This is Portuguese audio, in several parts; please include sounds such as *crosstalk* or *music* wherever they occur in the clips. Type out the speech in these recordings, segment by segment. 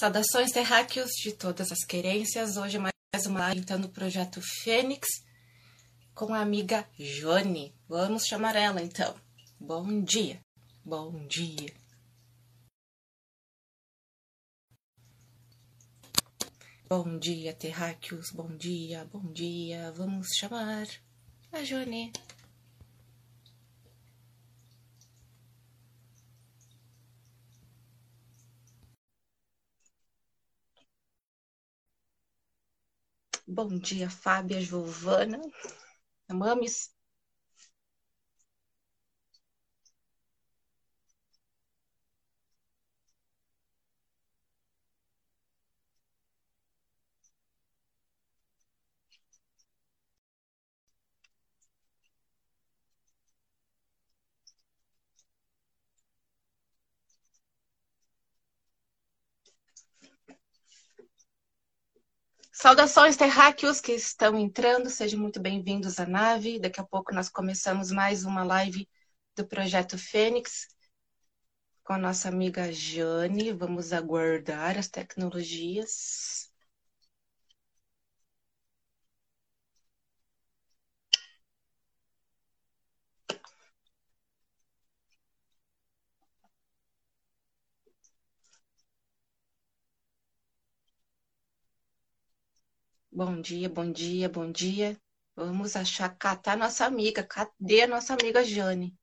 Saudações terráqueos de todas as querências. Hoje mais uma live então, no projeto Fênix com a amiga Jone. Vamos chamar ela então. Bom dia. Bom dia. Bom dia, terráqueos. Bom dia, bom dia. Vamos chamar a Jone. Bom dia, Fábia Giovana. Mames. Saudações terráqueos que estão entrando, sejam muito bem-vindos à nave. Daqui a pouco nós começamos mais uma live do Projeto Fênix com a nossa amiga Jane. Vamos aguardar as tecnologias. Bom dia, bom dia, bom dia. Vamos achar, catar nossa amiga. Cadê a nossa amiga Jane?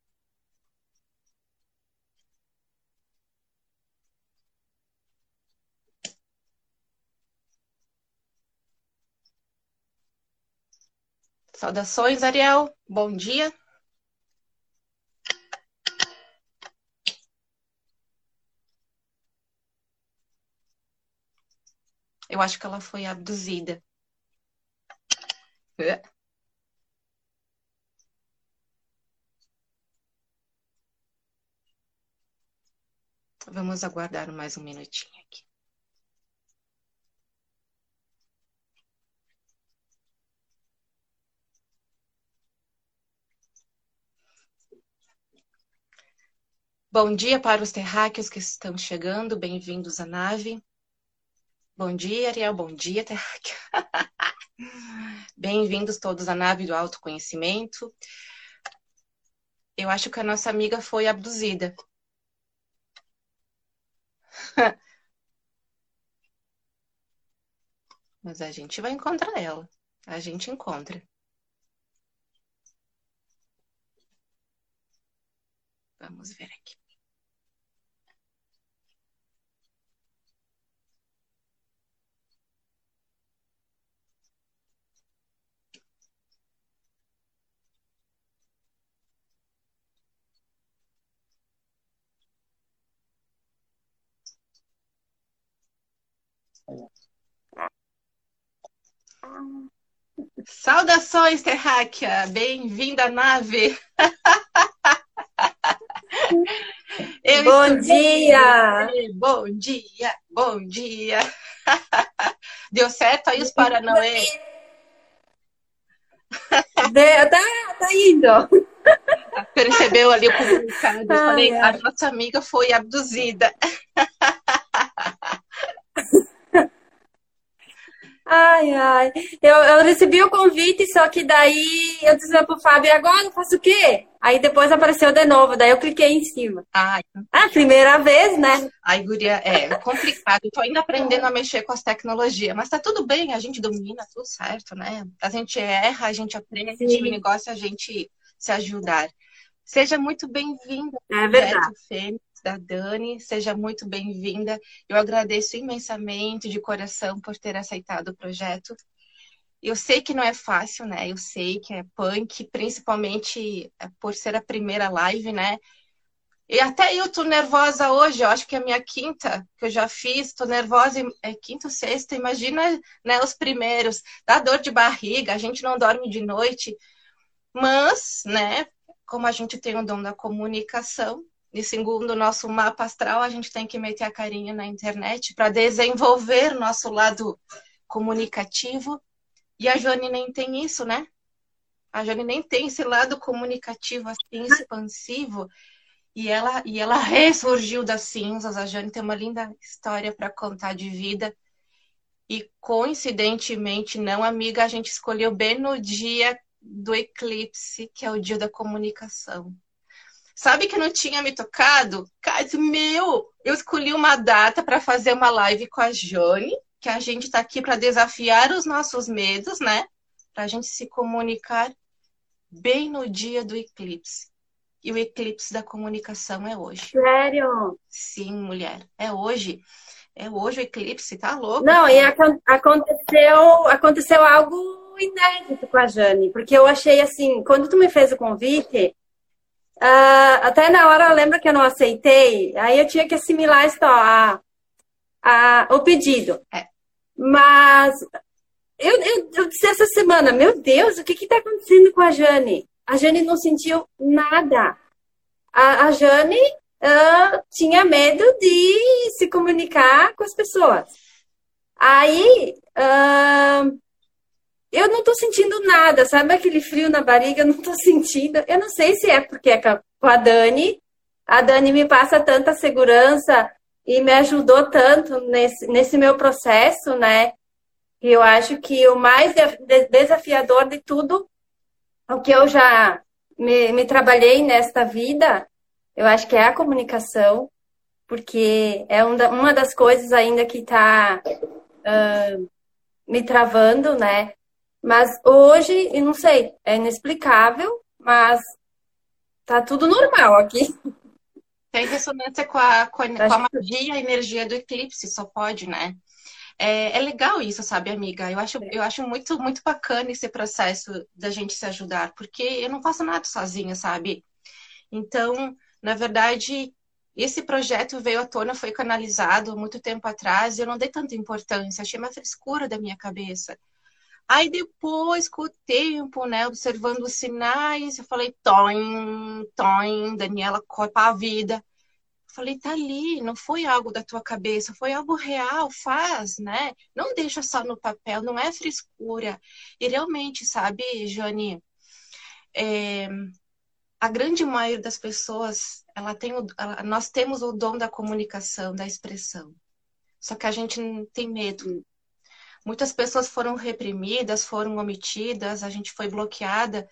Saudações, Ariel. Bom dia. Eu acho que ela foi abduzida. É. Vamos aguardar mais um minutinho aqui. Bom dia para os terráqueos que estão chegando, bem-vindos à nave. Bom dia, Ariel, bom dia, terráqueo. *laughs* Bem-vindos todos à nave do autoconhecimento. Eu acho que a nossa amiga foi abduzida. *laughs* Mas a gente vai encontrar ela. A gente encontra. Vamos ver aqui. Saudações, Terráquea! Bem-vinda à nave! *laughs* bom dia! Bom dia, bom *laughs* dia! Deu certo aí os Paranauê? De, tá, tá indo! Percebeu ali o comunicado? Eu falei, a nossa amiga foi abduzida. *laughs* Ai, ai. Eu, eu recebi o convite, só que daí eu disse pro Fábio, agora eu faço o quê? Aí depois apareceu de novo, daí eu cliquei em cima. Ai. Ah, primeira vez, né? Ai, guria, é complicado. Eu tô ainda aprendendo a mexer com as tecnologias, mas tá tudo bem, a gente domina, tudo certo, né? A gente erra, a gente aprende, Sim. o negócio é a gente se ajudar. Seja muito bem-vinda. É verdade. Fênix da Dani, seja muito bem-vinda. Eu agradeço imensamente de coração por ter aceitado o projeto. Eu sei que não é fácil, né? Eu sei que é punk, principalmente é, por ser a primeira live, né? E até eu tô nervosa hoje, eu acho que é a minha quinta que eu já fiz, tô nervosa, é quinta ou sexta, imagina né, os primeiros, dá dor de barriga, a gente não dorme de noite, mas, né, como a gente tem o dom da comunicação, e segundo o nosso mapa astral, a gente tem que meter a carinha na internet para desenvolver nosso lado comunicativo. E a Jane nem tem isso, né? A Jane nem tem esse lado comunicativo assim, expansivo. e ela, e ela *laughs* ressurgiu das cinzas. A Jane tem uma linda história para contar de vida. E coincidentemente, não, amiga, a gente escolheu bem no dia do eclipse, que é o dia da comunicação. Sabe que não tinha me tocado? Caso meu, eu escolhi uma data para fazer uma live com a Jane, que a gente está aqui para desafiar os nossos medos, né? Para a gente se comunicar bem no dia do eclipse. E o eclipse da comunicação é hoje. Sério? Sim, mulher. É hoje. É hoje o eclipse, tá louco? Não, e aconteceu, aconteceu algo inédito com a Jane, porque eu achei assim, quando tu me fez o convite, uh, até na hora eu lembro que eu não aceitei, aí eu tinha que assimilar a, a, o pedido. É. Mas eu, eu, eu disse essa semana, meu Deus, o que está acontecendo com a Jane? A Jane não sentiu nada. A, a Jane uh, tinha medo de se comunicar com as pessoas. Aí uh, eu não tô sentindo nada, sabe aquele frio na barriga? Eu não tô sentindo. Eu não sei se é porque é com a Dani. A Dani me passa tanta segurança e me ajudou tanto nesse, nesse meu processo, né? Eu acho que o mais desafiador de tudo o que eu já me, me trabalhei nesta vida, eu acho que é a comunicação, porque é uma das coisas ainda que está uh, me travando, né? Mas hoje, eu não sei, é inexplicável, mas tá tudo normal aqui. Tem ressonância com a, com a, com a magia, a energia do eclipse, só pode, né? É, é, legal isso, sabe, amiga? Eu acho, eu acho muito, muito bacana esse processo da gente se ajudar, porque eu não faço nada sozinha, sabe? Então, na verdade, esse projeto veio à tona, foi canalizado muito tempo atrás, e eu não dei tanta importância, achei uma frescura da minha cabeça. Aí depois, com o tempo, né, observando os sinais, eu falei, toim, toim, Daniela, copa a vida. Falei, tá ali, não foi algo da tua cabeça, foi algo real, faz, né? Não deixa só no papel, não é frescura. E realmente, sabe, Jane, é, a grande maioria das pessoas, ela tem o, ela, nós temos o dom da comunicação, da expressão. Só que a gente tem medo. Muitas pessoas foram reprimidas, foram omitidas, a gente foi bloqueada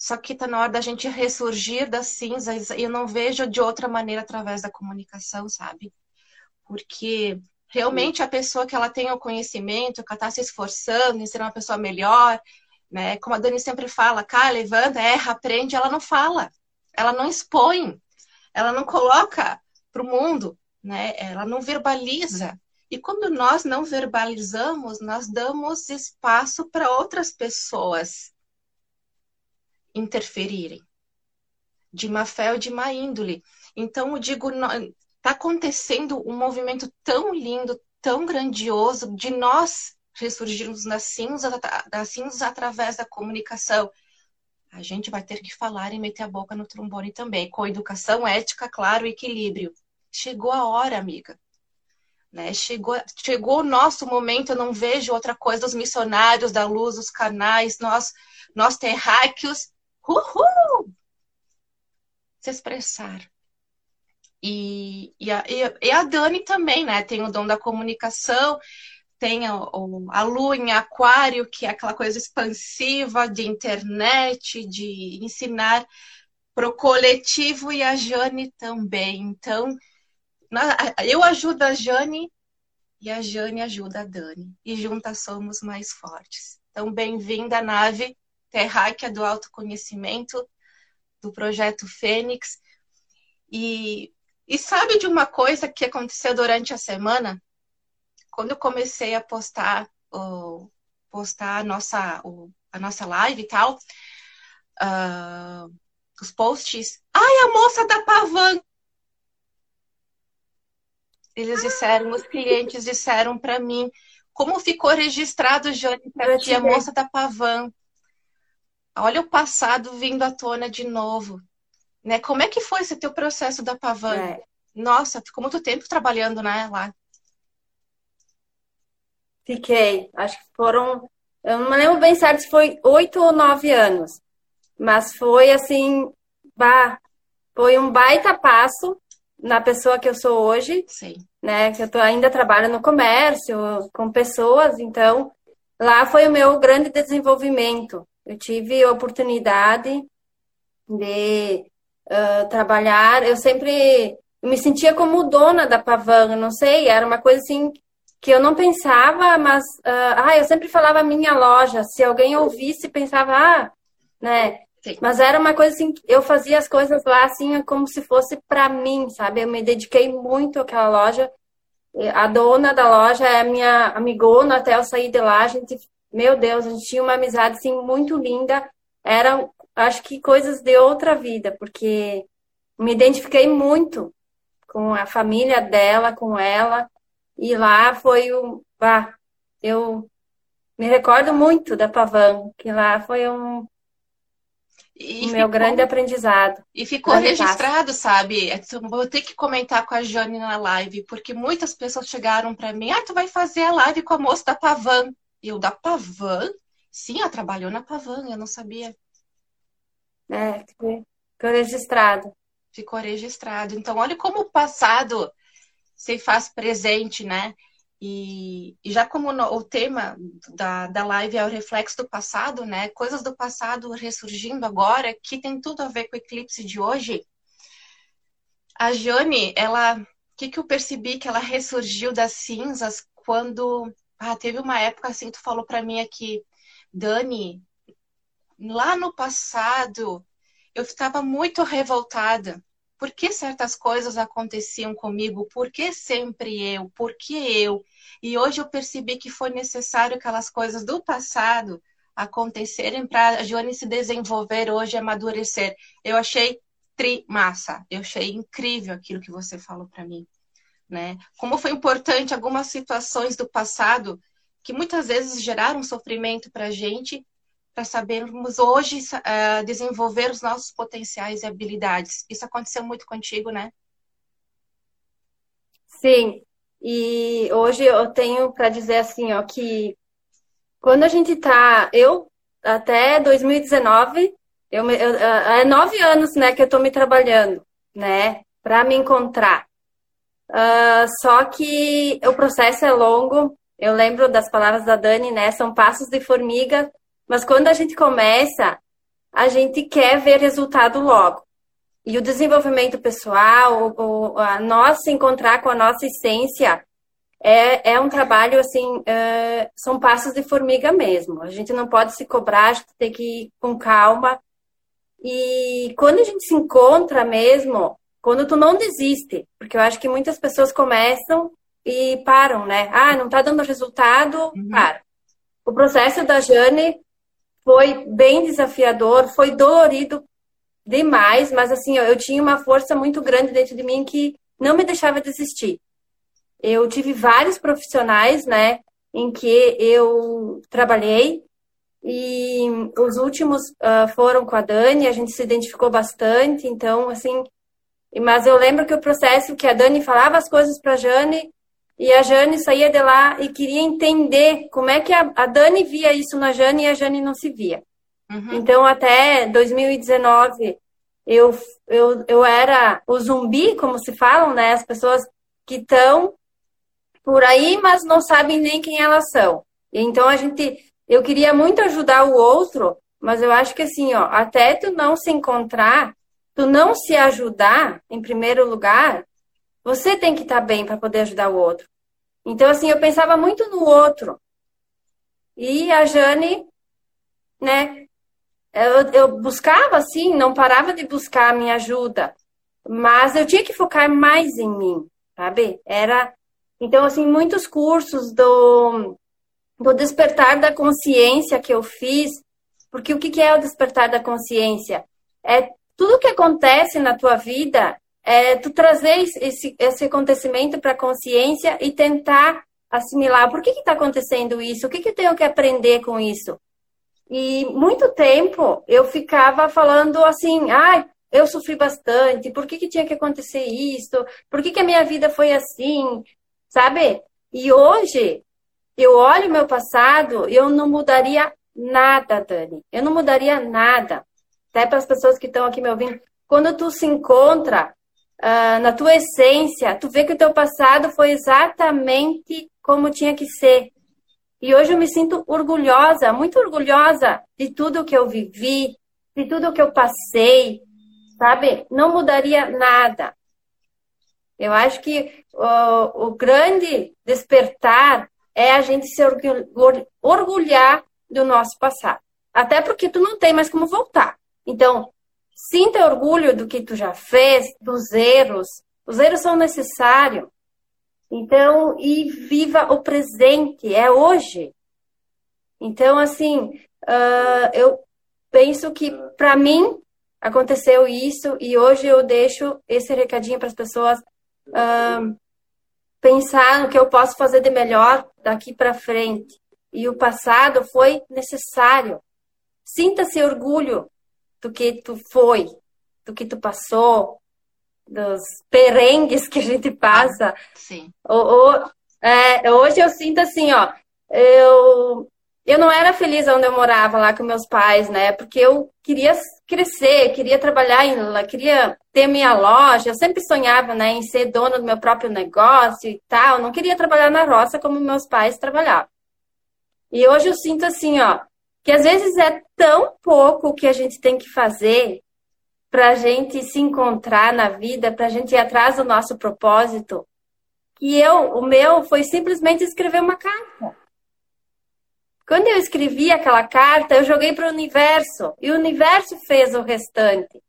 só que está na hora da gente ressurgir das cinzas e eu não vejo de outra maneira através da comunicação, sabe? Porque realmente a pessoa que ela tem o conhecimento, que ela está se esforçando em ser uma pessoa melhor, né? Como a Dani sempre fala, cá, levanta, erra, aprende, ela não fala, ela não expõe, ela não coloca para o mundo, né? Ela não verbaliza. E quando nós não verbalizamos, nós damos espaço para outras pessoas interferirem, de má fé ou de má índole. Então, eu digo, está acontecendo um movimento tão lindo, tão grandioso, de nós ressurgirmos das cinzas, das cinzas através da comunicação. A gente vai ter que falar e meter a boca no trombone também, com educação, ética, claro, equilíbrio. Chegou a hora, amiga. Né? Chegou, chegou o nosso momento, eu não vejo outra coisa, os missionários da luz, os canais, nós, nós terráqueos, Uhul! Se expressar. E, e, a, e a Dani também, né? Tem o dom da comunicação, tem a, a lua em aquário, que é aquela coisa expansiva de internet, de ensinar para o coletivo, e a Jane também. Então, eu ajudo a Jane e a Jane ajuda a Dani. E juntas somos mais fortes. Então, bem-vinda, nave terráquea do autoconhecimento, do projeto Fênix. E, e sabe de uma coisa que aconteceu durante a semana? Quando eu comecei a postar, o, postar a, nossa, o, a nossa live e tal, uh, os posts. Ai, a moça da Pavan! Eles disseram, os clientes disseram para mim, como ficou registrado, Jane, para ti, a moça da Pavan? olha o passado vindo à tona de novo. Né? Como é que foi esse teu processo da Pavan? É. Nossa, ficou muito tempo trabalhando né, lá. Fiquei. Acho que foram. Eu não lembro bem certo se foi oito ou nove anos. Mas foi assim. Bah, foi um baita passo na pessoa que eu sou hoje, Sim. né? Que eu tô, ainda trabalho no comércio com pessoas, então lá foi o meu grande desenvolvimento. Eu tive a oportunidade de uh, trabalhar. Eu sempre me sentia como dona da Pavan, não sei, era uma coisa assim que eu não pensava, mas uh, ah, eu sempre falava minha loja. Se alguém ouvisse, pensava, ah, né? Sim. Mas era uma coisa assim, eu fazia as coisas lá assim como se fosse para mim, sabe? Eu me dediquei muito àquela loja. A dona da loja é minha amigona até eu sair de lá, a gente, meu Deus, a gente tinha uma amizade assim muito linda. Eram, acho que coisas de outra vida, porque me identifiquei muito com a família dela, com ela. E lá foi o. Ah, eu me recordo muito da Pavan, que lá foi um, e o meu ficou, grande aprendizado. E ficou registrado, sabe? É, vou ter que comentar com a Jane na live, porque muitas pessoas chegaram para mim, ah, tu vai fazer a live com a moça da Pavan. E eu, da Pavan? Sim, ela trabalhou na Pavan, eu não sabia. É, ficou registrado. Ficou registrado. Então, olha como o passado se faz presente, né? E, já como o tema da, da live é o reflexo do passado, né? Coisas do passado ressurgindo agora, que tem tudo a ver com o eclipse de hoje. A Jane, ela, o que, que eu percebi que ela ressurgiu das cinzas quando ah, teve uma época assim, tu falou para mim aqui, Dani, lá no passado eu estava muito revoltada por que certas coisas aconteciam comigo, por que sempre eu, por que eu. E hoje eu percebi que foi necessário aquelas coisas do passado acontecerem para a Joane se desenvolver hoje, amadurecer. Eu achei tri massa, eu achei incrível aquilo que você falou para mim. Né? Como foi importante algumas situações do passado que muitas vezes geraram sofrimento para a gente para sabermos hoje uh, desenvolver os nossos potenciais e habilidades. Isso aconteceu muito contigo, né? Sim. E hoje eu tenho para dizer assim, ó, que quando a gente tá, eu até 2019, eu, eu é nove anos, né, que eu tô me trabalhando, né, para me encontrar. Uh, só que o processo é longo. Eu lembro das palavras da Dani, né? São passos de formiga mas quando a gente começa, a gente quer ver resultado logo. E o desenvolvimento pessoal, o, a nós se encontrar com a nossa essência, é, é um trabalho assim, é, são passos de formiga mesmo. A gente não pode se cobrar, a gente tem que ir com calma. E quando a gente se encontra mesmo, quando tu não desiste, porque eu acho que muitas pessoas começam e param, né? Ah, não tá dando resultado, uhum. para. O processo da Jane foi bem desafiador, foi dolorido demais, mas assim, eu tinha uma força muito grande dentro de mim que não me deixava desistir. Eu tive vários profissionais, né, em que eu trabalhei e os últimos uh, foram com a Dani, a gente se identificou bastante, então, assim, mas eu lembro que o processo que a Dani falava as coisas para a Jane, e a Jane saía de lá e queria entender como é que a, a Dani via isso na Jane e a Jane não se via. Uhum. Então, até 2019, eu, eu, eu era o zumbi, como se falam, né? As pessoas que estão por aí, mas não sabem nem quem elas são. Então, a gente... Eu queria muito ajudar o outro, mas eu acho que assim, ó, até tu não se encontrar, tu não se ajudar, em primeiro lugar, você tem que estar bem para poder ajudar o outro. Então, assim, eu pensava muito no outro. E a Jane, né? Eu, eu buscava, assim, não parava de buscar a minha ajuda. Mas eu tinha que focar mais em mim, sabe? Era. Então, assim, muitos cursos do, do despertar da consciência que eu fiz. Porque o que é o despertar da consciência? É tudo que acontece na tua vida é, tu trazer esse, esse acontecimento para a consciência e tentar assimilar por que está acontecendo isso, o que, que eu tenho que aprender com isso. E muito tempo eu ficava falando assim, ah, eu sofri bastante, por que, que tinha que acontecer isso, por que, que a minha vida foi assim, sabe? E hoje eu olho o meu passado e eu não mudaria nada, Dani. Eu não mudaria nada. Até para as pessoas que estão aqui me ouvindo, quando tu se encontra uh, na tua essência, tu vê que o teu passado foi exatamente como tinha que ser. E hoje eu me sinto orgulhosa, muito orgulhosa de tudo que eu vivi, de tudo que eu passei, sabe? Não mudaria nada. Eu acho que o, o grande despertar é a gente se orgulhar do nosso passado. Até porque tu não tem mais como voltar. Então, sinta orgulho do que tu já fez, dos erros. Os erros são necessários. Então, e viva o presente, é hoje. Então, assim, uh, eu penso que para mim aconteceu isso e hoje eu deixo esse recadinho para as pessoas uh, pensar no que eu posso fazer de melhor daqui para frente. E o passado foi necessário. Sinta-se orgulho do que tu foi, do que tu passou, dos perengues que a gente passa. Sim. O, o, é, hoje eu sinto assim, ó, eu, eu não era feliz onde eu morava lá com meus pais, né? Porque eu queria crescer, queria trabalhar em lá, queria ter minha loja. Eu sempre sonhava, né, em ser dona do meu próprio negócio e tal. Não queria trabalhar na roça como meus pais trabalhavam. E hoje eu sinto assim, ó, que às vezes é tão pouco o que a gente tem que fazer para a gente se encontrar na vida, para a gente ir atrás do nosso propósito, que eu, o meu, foi simplesmente escrever uma carta. Quando eu escrevi aquela carta, eu joguei para o universo e o universo fez o restante.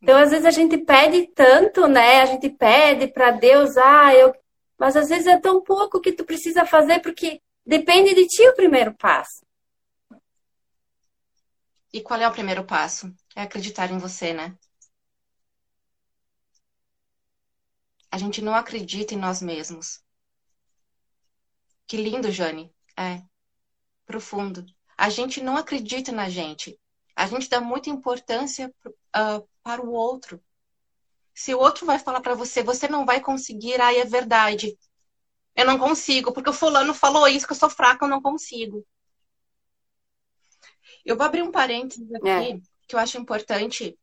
Então, às vezes a gente pede tanto, né? A gente pede para Deus, ah, eu. Mas às vezes é tão pouco que tu precisa fazer porque depende de ti o primeiro passo. E qual é o primeiro passo? É acreditar em você, né? A gente não acredita em nós mesmos. Que lindo, Jane. É. Profundo. A gente não acredita na gente. A gente dá muita importância uh, para o outro. Se o outro vai falar para você, você não vai conseguir, aí é verdade. Eu não consigo, porque o fulano falou isso, que eu sou fraca, eu não consigo. Eu vou abrir um parênteses aqui, é. que eu acho importante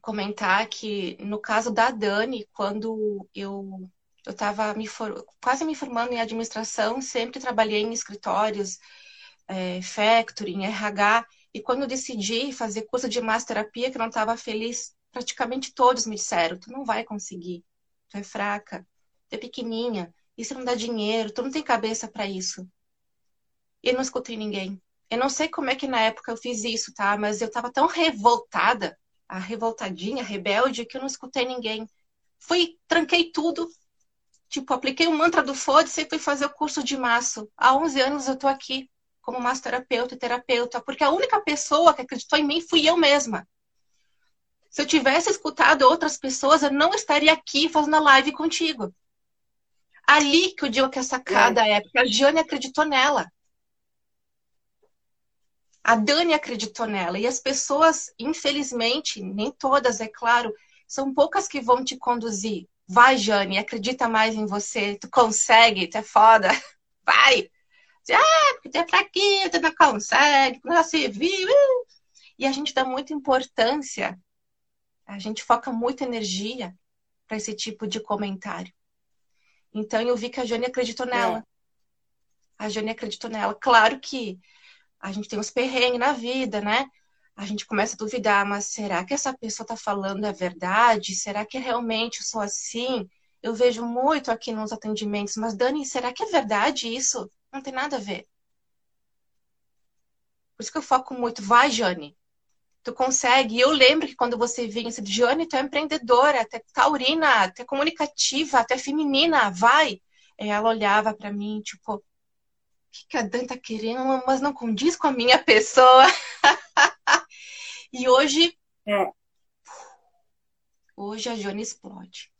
comentar que, no caso da Dani, quando eu eu estava for... quase me formando em administração, sempre trabalhei em escritórios, é, factory, RH, e quando eu decidi fazer curso de massoterapia, que eu não estava feliz, praticamente todos me disseram: tu não vai conseguir, tu é fraca, tu é pequenininha, isso não dá dinheiro, tu não tem cabeça para isso. E eu não escutei ninguém. Eu não sei como é que na época eu fiz isso, tá? Mas eu estava tão revoltada, a revoltadinha, rebelde, que eu não escutei ninguém. Fui, tranquei tudo, tipo, apliquei o mantra do foda-se e fui fazer o curso de maço. Há 11 anos eu tô aqui como massoterapeuta e terapeuta, porque a única pessoa que acreditou em mim fui eu mesma. Se eu tivesse escutado outras pessoas, eu não estaria aqui fazendo a live contigo. Ali que eu digo que a sacada é, porque a Jane acreditou nela. A Dani acreditou nela. E as pessoas, infelizmente, nem todas, é claro, são poucas que vão te conduzir. Vai, Jane, acredita mais em você. Tu consegue, tu é foda. *laughs* Vai! Ah, porque tu é fraquinho, tu não consegue, tu não se viu. E a gente dá muita importância, a gente foca muita energia para esse tipo de comentário. Então eu vi que a Jane acreditou nela. É. A Jane acreditou nela. Claro que a gente tem uns perrengues na vida, né? A gente começa a duvidar, mas será que essa pessoa está falando a verdade? Será que realmente eu sou assim? Eu vejo muito aqui nos atendimentos, mas Dani, será que é verdade isso? Não tem nada a ver. Por isso que eu foco muito. Vai, Jane. Tu consegue. E eu lembro que quando você vinha, você disse, Jane, tu é empreendedora, tu é taurina, tu é comunicativa, tu é feminina, vai. E ela olhava para mim, tipo, que, que a Dan tá querendo, mas não condiz com a minha pessoa. *laughs* e hoje. É. Hoje a Jane explode.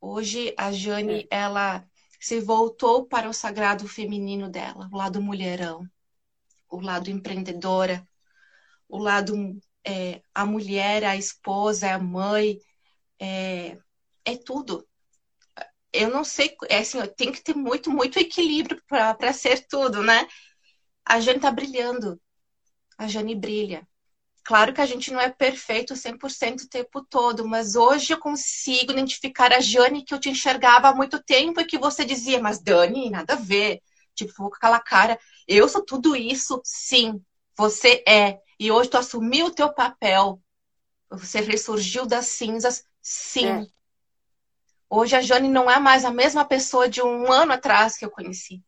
Hoje a Jane, é. ela se voltou para o sagrado feminino dela, o lado mulherão, o lado empreendedora, o lado é, a mulher, a esposa, a mãe, é, é tudo eu não sei, é assim, tem que ter muito, muito equilíbrio para ser tudo, né? A Jane tá brilhando. A Jane brilha. Claro que a gente não é perfeito 100% o tempo todo, mas hoje eu consigo identificar a Jane que eu te enxergava há muito tempo e que você dizia, mas Dani, nada a ver. Tipo, com aquela cara, eu sou tudo isso, sim, você é. E hoje tu assumiu o teu papel. Você ressurgiu das cinzas, sim. É. Hoje a Jane não é mais a mesma pessoa de um ano atrás que eu conheci.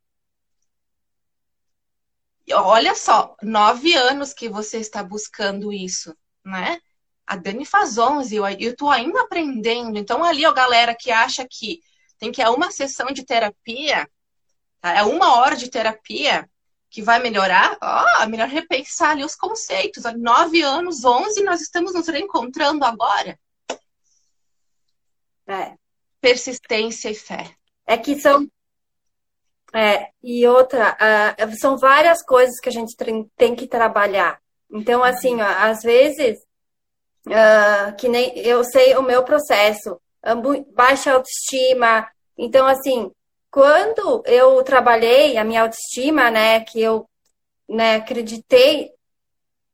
Olha só, nove anos que você está buscando isso, né? A Dani faz 11 e eu, estou ainda aprendendo. Então, ali, a galera que acha que tem que é uma sessão de terapia, tá? é uma hora de terapia que vai melhorar, ó, é melhor repensar ali os conceitos. Nove anos, onze, nós estamos nos reencontrando agora. É. Persistência e fé. É que são é, e outra, uh, são várias coisas que a gente tem que trabalhar. Então, assim, ó, às vezes, uh, que nem eu sei o meu processo, baixa autoestima. Então, assim, quando eu trabalhei a minha autoestima, né, que eu né, acreditei,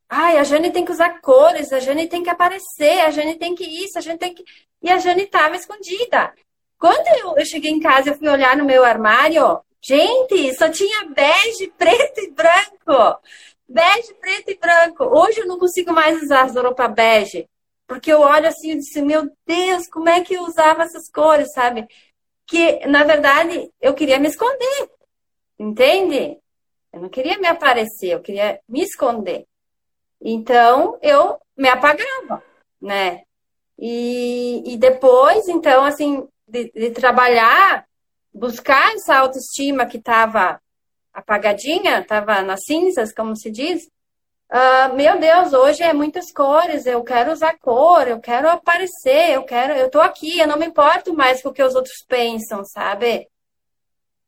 ai, a Jane tem que usar cores, a Jane tem que aparecer, a Jane tem que isso, a Jane tem que. E a Jane estava escondida. Quando eu, eu cheguei em casa, eu fui olhar no meu armário, Gente, só tinha bege, preto e branco. Bege, preto e branco. Hoje eu não consigo mais usar as roupas bege. Porque eu olho assim e disse, meu Deus, como é que eu usava essas cores, sabe? Que, na verdade, eu queria me esconder. Entende? Eu não queria me aparecer, eu queria me esconder. Então, eu me apagava, né? E, e depois, então, assim, de, de trabalhar buscar essa autoestima que estava apagadinha, estava nas cinzas, como se diz. Uh, meu Deus, hoje é muitas cores, eu quero usar cor, eu quero aparecer, eu quero, eu tô aqui, eu não me importo mais com o que os outros pensam, sabe?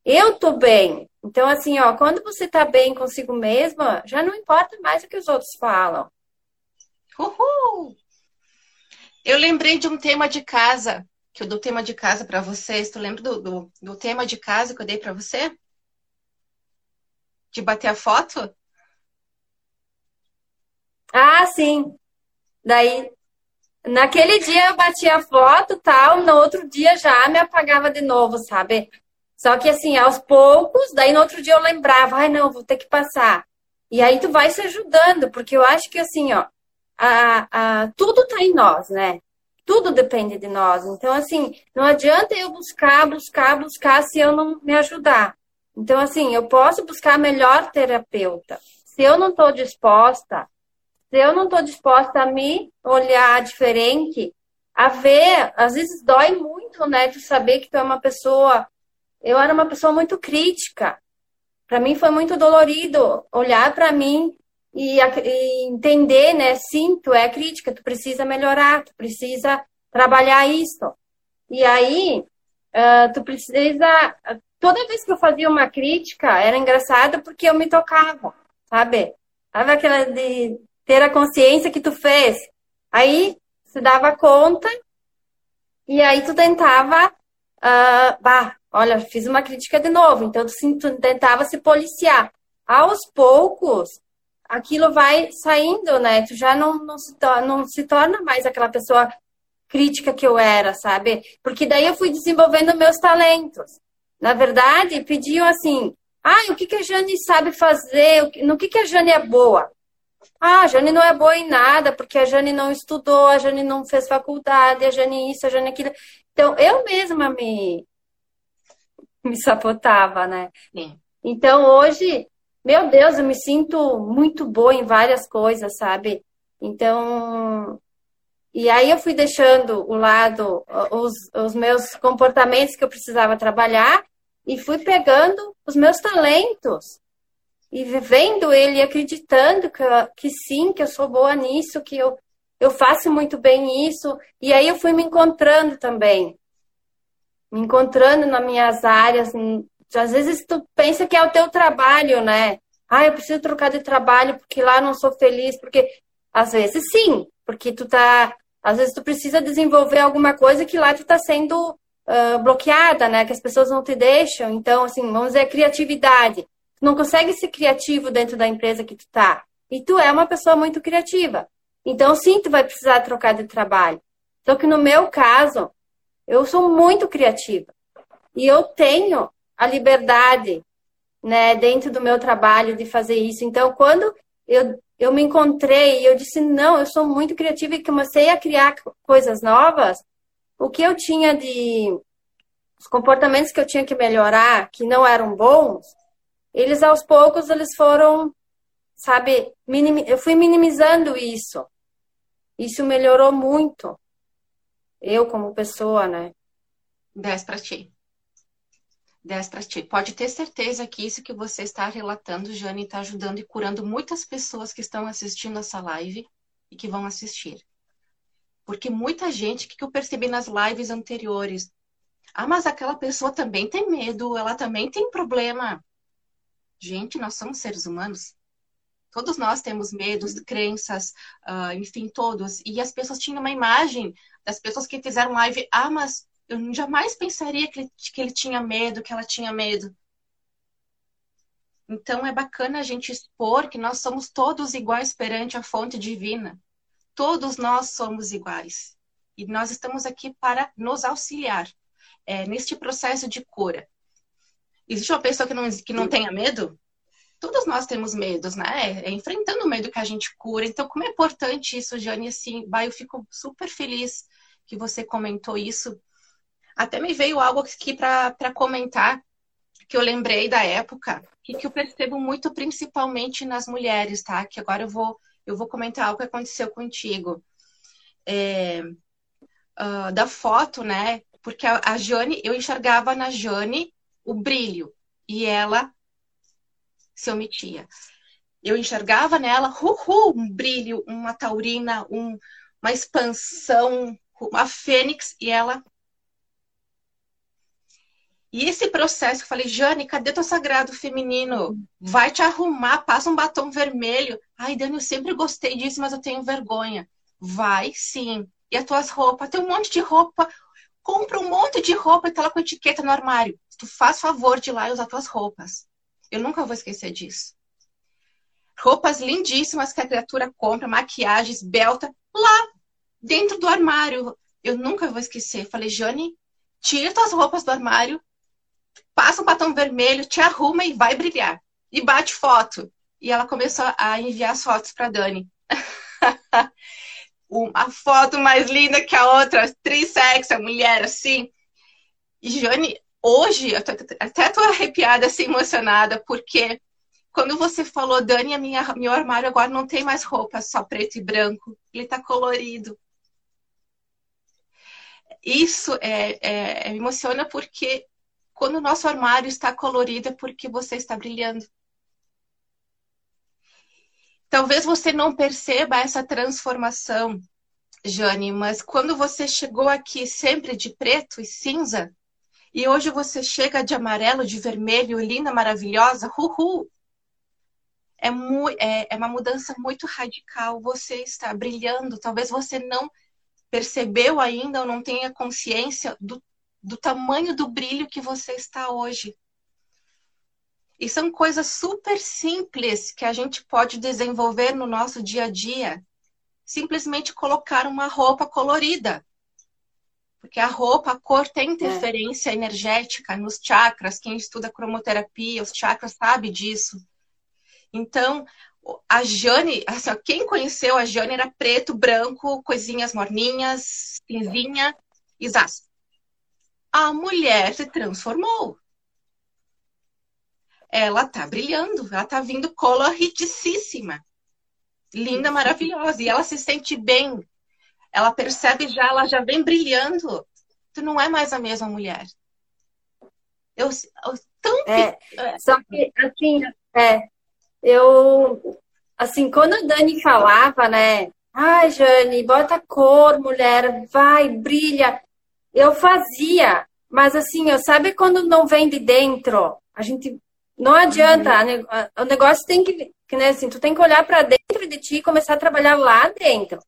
Eu tô bem. Então, assim, ó, quando você tá bem consigo mesma, já não importa mais o que os outros falam. Uhul! Eu lembrei de um tema de casa que eu dou tema de casa para vocês. Tu lembra do, do, do, tema de casa que eu dei para você? De bater a foto? Ah, sim. Daí, naquele dia eu bati a foto tal, no outro dia já me apagava de novo, sabe? Só que assim, aos poucos, daí no outro dia eu lembrava, ai não, vou ter que passar. E aí tu vai se ajudando, porque eu acho que assim, ó, a, a, tudo tá em nós, né? Tudo depende de nós. Então, assim, não adianta eu buscar, buscar, buscar se eu não me ajudar. Então, assim, eu posso buscar melhor terapeuta. Se eu não estou disposta, se eu não estou disposta a me olhar diferente, a ver, às vezes dói muito, né, de saber que tu é uma pessoa. Eu era uma pessoa muito crítica. Para mim foi muito dolorido olhar para mim e, e, entender, né? Sim, tu é crítica, tu precisa melhorar, tu precisa trabalhar isso. E aí, uh, tu precisa. Toda vez que eu fazia uma crítica, era engraçado porque eu me tocava, sabe? Sabe aquela de ter a consciência que tu fez. Aí, se dava conta, e aí tu tentava. Uh, bah, olha, fiz uma crítica de novo. Então, tu, tu tentava se policiar. Aos poucos, aquilo vai saindo, né? Tu já não, não, se, não se torna mais aquela pessoa crítica que eu era, sabe? Porque daí eu fui desenvolvendo meus talentos. Na verdade, pediam assim: ah, o que, que a Jane sabe fazer? No que, que a Jane é boa? Ah, a Jane não é boa em nada, porque a Jane não estudou, a Jane não fez faculdade, a Jane isso, a Jane aquilo. Então, eu mesma me, me sabotava, né? Sim. Então, hoje, meu Deus, eu me sinto muito boa em várias coisas, sabe? Então, e aí eu fui deixando o lado, os, os meus comportamentos que eu precisava trabalhar e fui pegando os meus talentos e vivendo ele, acreditando que, que sim, que eu sou boa nisso, que eu, eu faço muito bem isso. E aí eu fui me encontrando também, me encontrando nas minhas áreas, às vezes tu pensa que é o teu trabalho, né? Ah, eu preciso trocar de trabalho porque lá não sou feliz, porque às vezes sim, porque tu tá, às vezes tu precisa desenvolver alguma coisa que lá tu tá sendo uh, bloqueada, né? Que as pessoas não te deixam. Então, assim, vamos dizer, criatividade. Tu não consegue ser criativo dentro da empresa que tu tá. E tu é uma pessoa muito criativa. Então, sim, tu vai precisar trocar de trabalho. Só que no meu caso, eu sou muito criativa. E eu tenho a liberdade, né, dentro do meu trabalho de fazer isso. Então, quando eu, eu me encontrei e eu disse, não, eu sou muito criativa e comecei a criar coisas novas, o que eu tinha de. Os comportamentos que eu tinha que melhorar, que não eram bons, eles aos poucos eles foram, sabe, minim, eu fui minimizando isso. Isso melhorou muito. Eu como pessoa, né? 10 para ti. 10 para ti. Pode ter certeza que isso que você está relatando, Jane, está ajudando e curando muitas pessoas que estão assistindo essa live e que vão assistir. Porque muita gente, o que eu percebi nas lives anteriores? Ah, mas aquela pessoa também tem medo, ela também tem problema. Gente, nós somos seres humanos. Todos nós temos medos, crenças, uh, enfim, todos. E as pessoas tinham uma imagem das pessoas que fizeram live. Ah, mas eu jamais pensaria que ele, que ele tinha medo, que ela tinha medo. Então é bacana a gente expor que nós somos todos iguais perante a fonte divina. Todos nós somos iguais. E nós estamos aqui para nos auxiliar é, neste processo de cura. Existe uma pessoa que não, que não tenha medo? Todos nós temos medos, né? É enfrentando o medo que a gente cura. Então, como é importante isso, Jane, assim, vai, eu fico super feliz que você comentou isso, até me veio algo aqui para comentar, que eu lembrei da época, e que eu percebo muito principalmente nas mulheres, tá? Que agora eu vou, eu vou comentar algo que aconteceu contigo. É, uh, da foto, né? Porque a, a Jane, eu enxergava na Jane o brilho, e ela se omitia. Eu enxergava nela, uhul, um brilho, uma taurina, um, uma expansão, uma fênix, e ela e esse processo, eu falei, Jane, cadê teu sagrado feminino? Vai te arrumar, passa um batom vermelho. Ai, Dani, eu sempre gostei disso, mas eu tenho vergonha. Vai, sim. E as tuas roupas? Tem um monte de roupa. Compra um monte de roupa e tá lá com etiqueta no armário. Tu faz favor de ir lá e usar tuas roupas. Eu nunca vou esquecer disso. Roupas lindíssimas que a criatura compra, maquiagens, belta, lá dentro do armário. Eu nunca vou esquecer. Falei, Jane, tira tuas roupas do armário passa um batom vermelho, te arruma e vai brilhar. E bate foto. E ela começou a enviar as fotos para Dani. *laughs* Uma foto mais linda que a outra, trissex, a mulher assim. E Jane, hoje, eu tô, até tô arrepiada, assim, emocionada, porque quando você falou, Dani, a minha, meu armário agora não tem mais roupa só preto e branco, ele tá colorido. Isso é, é, me emociona porque quando o nosso armário está colorido é porque você está brilhando. Talvez você não perceba essa transformação, Jane, mas quando você chegou aqui sempre de preto e cinza, e hoje você chega de amarelo, de vermelho, linda, maravilhosa, uhul! É, é, é uma mudança muito radical. Você está brilhando. Talvez você não percebeu ainda ou não tenha consciência do do tamanho do brilho que você está hoje. E são coisas super simples que a gente pode desenvolver no nosso dia a dia. Simplesmente colocar uma roupa colorida. Porque a roupa, a cor tem interferência é. energética nos chakras. Quem estuda cromoterapia, os chakras sabe disso. Então, a Jane, assim, quem conheceu a Jane era preto, branco, coisinhas morninhas, cinzinha e zás a mulher se transformou. Ela tá brilhando, ela tá vindo coloridíssima. Linda, maravilhosa. E ela se sente bem. Ela percebe já, ela já vem brilhando. Tu não é mais a mesma mulher. Eu, eu tão é, só que assim, é, eu assim, quando a Dani falava, né? Ai, Jane, bota cor, mulher, vai, brilha eu fazia, mas assim, eu sabe quando não vem de dentro, a gente não adianta, o negócio tem que, que né, assim, tu tem que olhar para dentro de ti e começar a trabalhar lá dentro.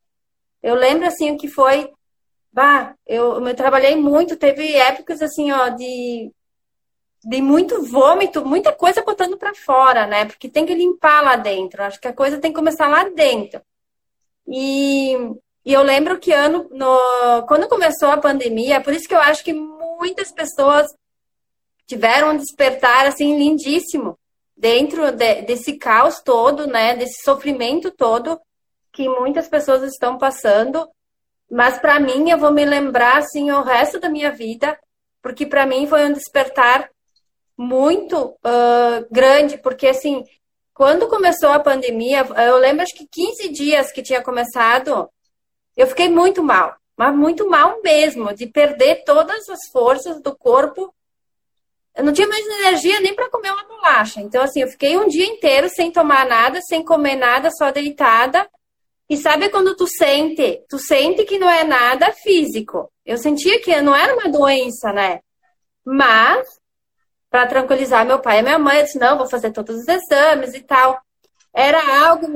Eu lembro assim o que foi, bah, eu, eu trabalhei muito, teve épocas assim, ó, de de muito vômito, muita coisa botando para fora, né? Porque tem que limpar lá dentro. Acho que a coisa tem que começar lá dentro. E, e eu lembro que ano, no, quando começou a pandemia, por isso que eu acho que muitas pessoas tiveram um despertar assim lindíssimo dentro de, desse caos todo, né, desse sofrimento todo que muitas pessoas estão passando. Mas para mim eu vou me lembrar assim o resto da minha vida, porque para mim foi um despertar muito uh, grande, porque assim, quando começou a pandemia, eu lembro acho que 15 dias que tinha começado, eu fiquei muito mal, mas muito mal mesmo, de perder todas as forças do corpo eu não tinha mais energia nem para comer uma bolacha. Então, assim, eu fiquei um dia inteiro sem tomar nada, sem comer nada, só deitada. E sabe quando tu sente? Tu sente que não é nada físico. Eu sentia que não era uma doença, né? Mas, para tranquilizar meu pai e minha mãe, eu disse: não, vou fazer todos os exames e tal. Era algo,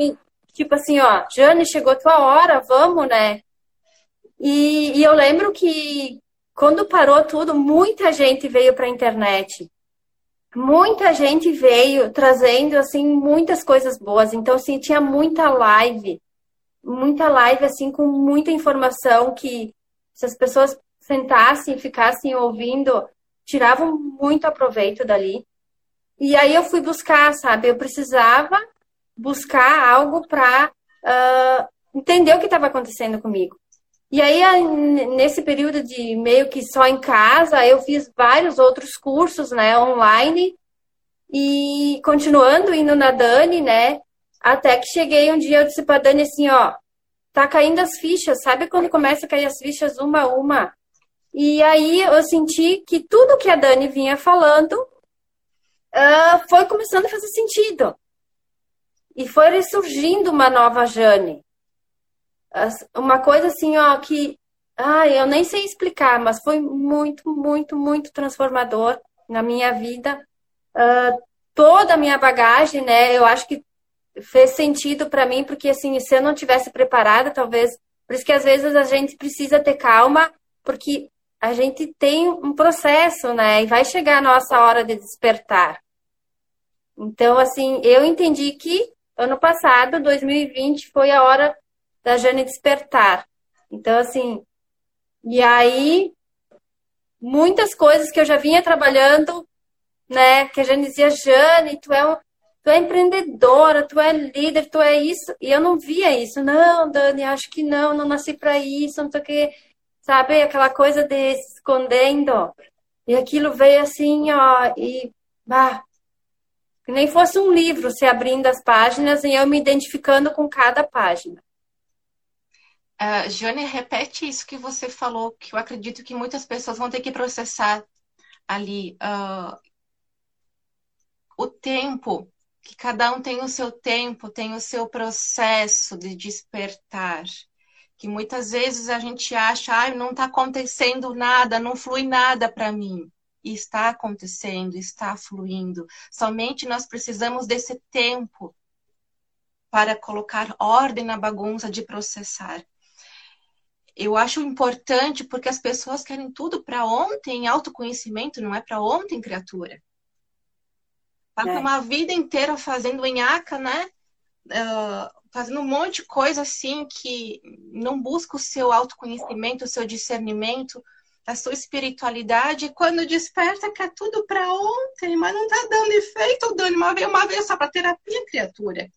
tipo assim, ó, Jane, chegou tua hora, vamos, né? E, e eu lembro que quando parou tudo, muita gente veio para a internet. Muita gente veio trazendo assim muitas coisas boas. Então assim, tinha muita live, muita live assim com muita informação que se as pessoas sentassem ficassem ouvindo, tiravam muito aproveito dali. E aí eu fui buscar, sabe? Eu precisava buscar algo para uh, ah, entender o que estava acontecendo comigo. E aí, nesse período de meio que só em casa, eu fiz vários outros cursos, né, online, e continuando indo na Dani, né, até que cheguei um dia, eu disse pra Dani assim, ó, tá caindo as fichas, sabe quando começa a cair as fichas uma a uma? E aí eu senti que tudo que a Dani vinha falando uh, foi começando a fazer sentido. E foi ressurgindo uma nova Jane uma coisa assim, ó, que ai, eu nem sei explicar, mas foi muito, muito, muito transformador na minha vida. Uh, toda a minha bagagem, né? Eu acho que fez sentido para mim, porque assim, se eu não tivesse preparada, talvez. Por isso que às vezes a gente precisa ter calma, porque a gente tem um processo, né? E vai chegar a nossa hora de despertar. Então, assim, eu entendi que ano passado, 2020, foi a hora da Jane despertar. Então, assim, e aí, muitas coisas que eu já vinha trabalhando, né? Que a Jane dizia, Jane, tu é, tu é empreendedora, tu é líder, tu é isso. E eu não via isso. Não, Dani, acho que não, não nasci para isso, não o que. Sabe, aquela coisa de se escondendo. E aquilo veio assim, ó, e bah, que nem fosse um livro se abrindo as páginas e eu me identificando com cada página. Uh, Jônia, repete isso que você falou, que eu acredito que muitas pessoas vão ter que processar ali. Uh, o tempo, que cada um tem o seu tempo, tem o seu processo de despertar. Que muitas vezes a gente acha, ah, não está acontecendo nada, não flui nada para mim. E está acontecendo, está fluindo. Somente nós precisamos desse tempo para colocar ordem na bagunça de processar eu acho importante porque as pessoas querem tudo para ontem, autoconhecimento não é para ontem, criatura. Passa é. uma vida inteira fazendo enhaca, né? Uh, fazendo um monte de coisa assim que não busca o seu autoconhecimento, o seu discernimento, a sua espiritualidade. E quando desperta, quer tudo para ontem, mas não tá dando efeito, Dani. Uma vez, uma vez só para terapia, criatura.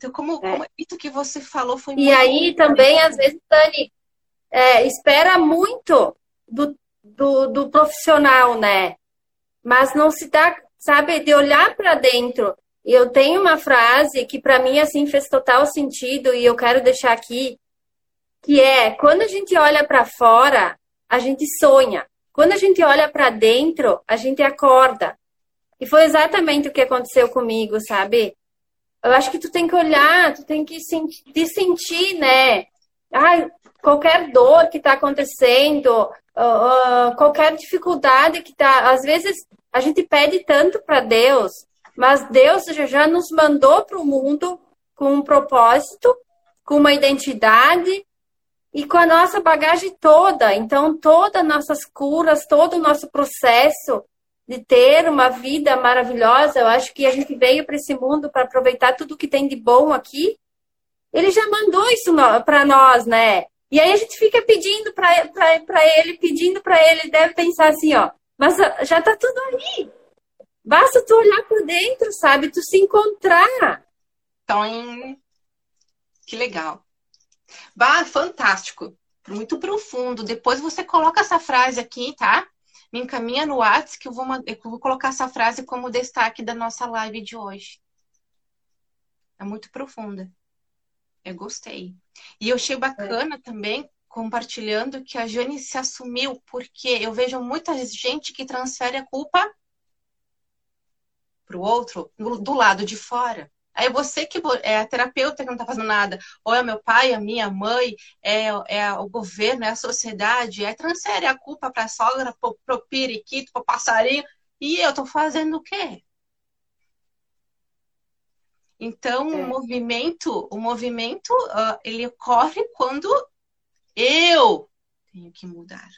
Então, como, é. como isso que você falou foi E aí também, às vezes, Dani, é, espera muito do, do, do, profissional, né? Mas não se dá, sabe, de olhar para dentro. Eu tenho uma frase que para mim assim fez total sentido e eu quero deixar aqui, que é quando a gente olha para fora, a gente sonha. Quando a gente olha para dentro, a gente acorda. E foi exatamente o que aconteceu comigo, sabe? Eu acho que tu tem que olhar, tu tem que sentir, sentir né? Ai, qualquer dor que está acontecendo, uh, qualquer dificuldade que está. Às vezes a gente pede tanto para Deus, mas Deus já, já nos mandou para o mundo com um propósito, com uma identidade e com a nossa bagagem toda. Então, todas as nossas curas, todo o nosso processo, de ter uma vida maravilhosa. Eu acho que a gente veio para esse mundo para aproveitar tudo que tem de bom aqui Ele já mandou isso para nós, né? E aí a gente fica pedindo para ele, pedindo para ele, deve pensar assim, ó, mas já tá tudo aí. Basta tu olhar por dentro, sabe? Tu se encontrar. Então, que legal. Bah, fantástico. Muito profundo. Depois você coloca essa frase aqui, tá? Me encaminha no WhatsApp que eu vou, eu vou colocar essa frase como destaque da nossa live de hoje. É muito profunda. Eu gostei. E eu achei bacana é. também compartilhando que a Jane se assumiu, porque eu vejo muita gente que transfere a culpa para o outro do lado de fora. Aí você que é a terapeuta que não está fazendo nada, ou é meu pai, a minha mãe, é, é o governo, é a sociedade, aí transfere a culpa para a sogra, para o periquito, para o passarinho, e eu estou fazendo o quê? Então, é. o movimento, o movimento, uh, ele ocorre quando eu tenho que mudar.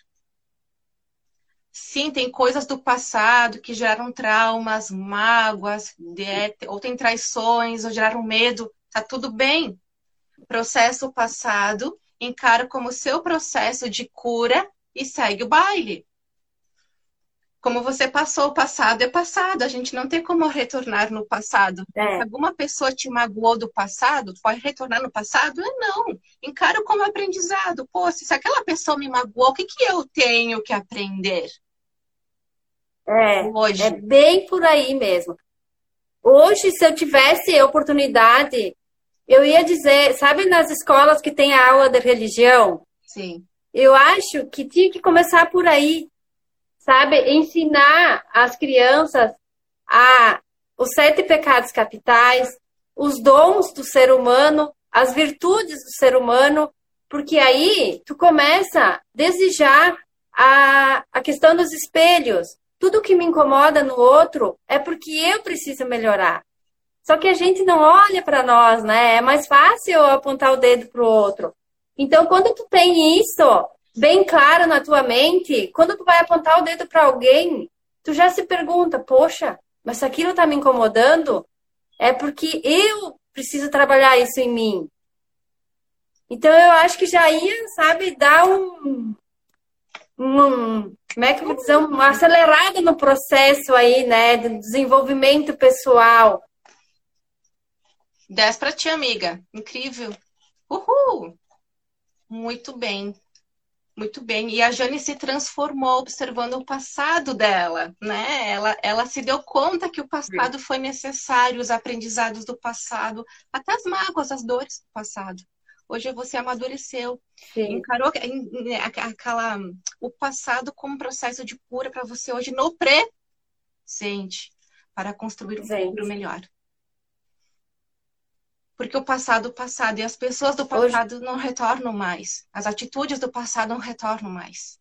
Sim, tem coisas do passado que geraram traumas, mágoas, ou tem traições, ou geraram medo. Tá tudo bem. Processo passado, encara como seu processo de cura e segue o baile como você passou o passado é passado, a gente não tem como retornar no passado. É. Se alguma pessoa te magoou do passado, pode retornar no passado? É não. Encaro como aprendizado. Pô, se aquela pessoa me magoou, o que, que eu tenho que aprender? É, Hoje. é bem por aí mesmo. Hoje, se eu tivesse oportunidade, eu ia dizer, sabe nas escolas que tem a aula de religião? Sim. Eu acho que tinha que começar por aí sabe? Ensinar as crianças a os sete pecados capitais, os dons do ser humano, as virtudes do ser humano, porque aí tu começa a desejar a, a questão dos espelhos. Tudo que me incomoda no outro é porque eu preciso melhorar. Só que a gente não olha para nós, né? É mais fácil apontar o dedo para o outro. Então, quando tu tem isso, bem claro na tua mente, quando tu vai apontar o dedo para alguém, tu já se pergunta, poxa, mas se aquilo está me incomodando, é porque eu preciso trabalhar isso em mim. Então eu acho que já ia, sabe, dar um, um como é que eu vou dizer, uma acelerada no processo aí, né, de desenvolvimento pessoal. 10 para ti, amiga. Incrível. Uhul! Muito bem. Muito bem. E a Jane se transformou observando o passado dela, né? Ela, ela se deu conta que o passado foi necessário, os aprendizados do passado, até as mágoas, as dores do passado. Hoje você amadureceu, Sim. encarou né, aquela o passado como um processo de cura para você hoje no presente, para construir um futuro melhor. Porque o passado, o passado, e as pessoas do passado Hoje... não retornam mais. As atitudes do passado não retornam mais.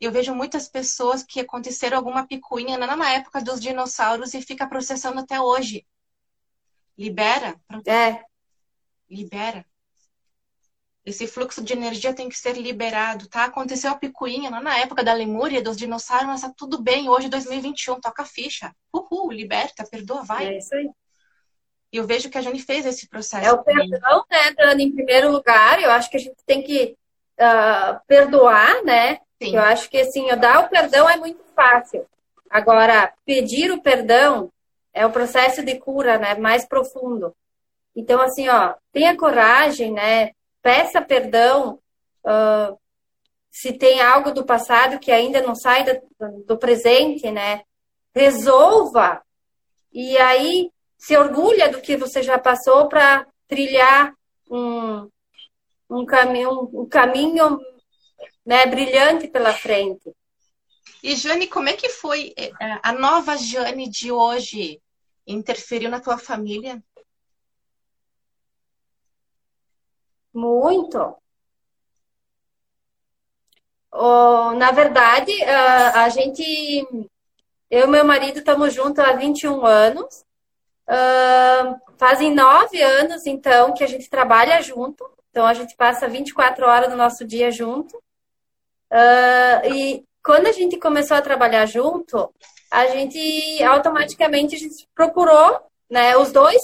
Eu vejo muitas pessoas que aconteceram alguma picuinha na época dos dinossauros e fica processando até hoje. Libera. É. Libera. Esse fluxo de energia tem que ser liberado, tá? Aconteceu a picuinha lá na época da lemúria, dos dinossauros, mas tá tudo bem. Hoje, 2021, toca a ficha. Uhul, liberta, perdoa, vai. É isso aí. E eu vejo que a Jane fez esse processo. É o perdão, né, Dani, em primeiro lugar. Eu acho que a gente tem que uh, perdoar, né? Sim. Eu acho que, assim, dar o perdão é muito fácil. Agora, pedir o perdão é o processo de cura, né? Mais profundo. Então, assim, ó, tenha coragem, né? Peça perdão. Uh, se tem algo do passado que ainda não sai do, do presente, né? Resolva. E aí, se orgulha do que você já passou para trilhar um, um caminho, um caminho né, brilhante pela frente. E Jane, como é que foi é, a nova Jane de hoje? Interferiu na tua família? Muito. Oh, na verdade, a, a gente, eu e meu marido estamos juntos há 21 anos. Uh, fazem nove anos, então, que a gente trabalha junto. Então, a gente passa 24 horas do nosso dia junto. Uh, e quando a gente começou a trabalhar junto, a gente automaticamente a gente procurou, né? Os dois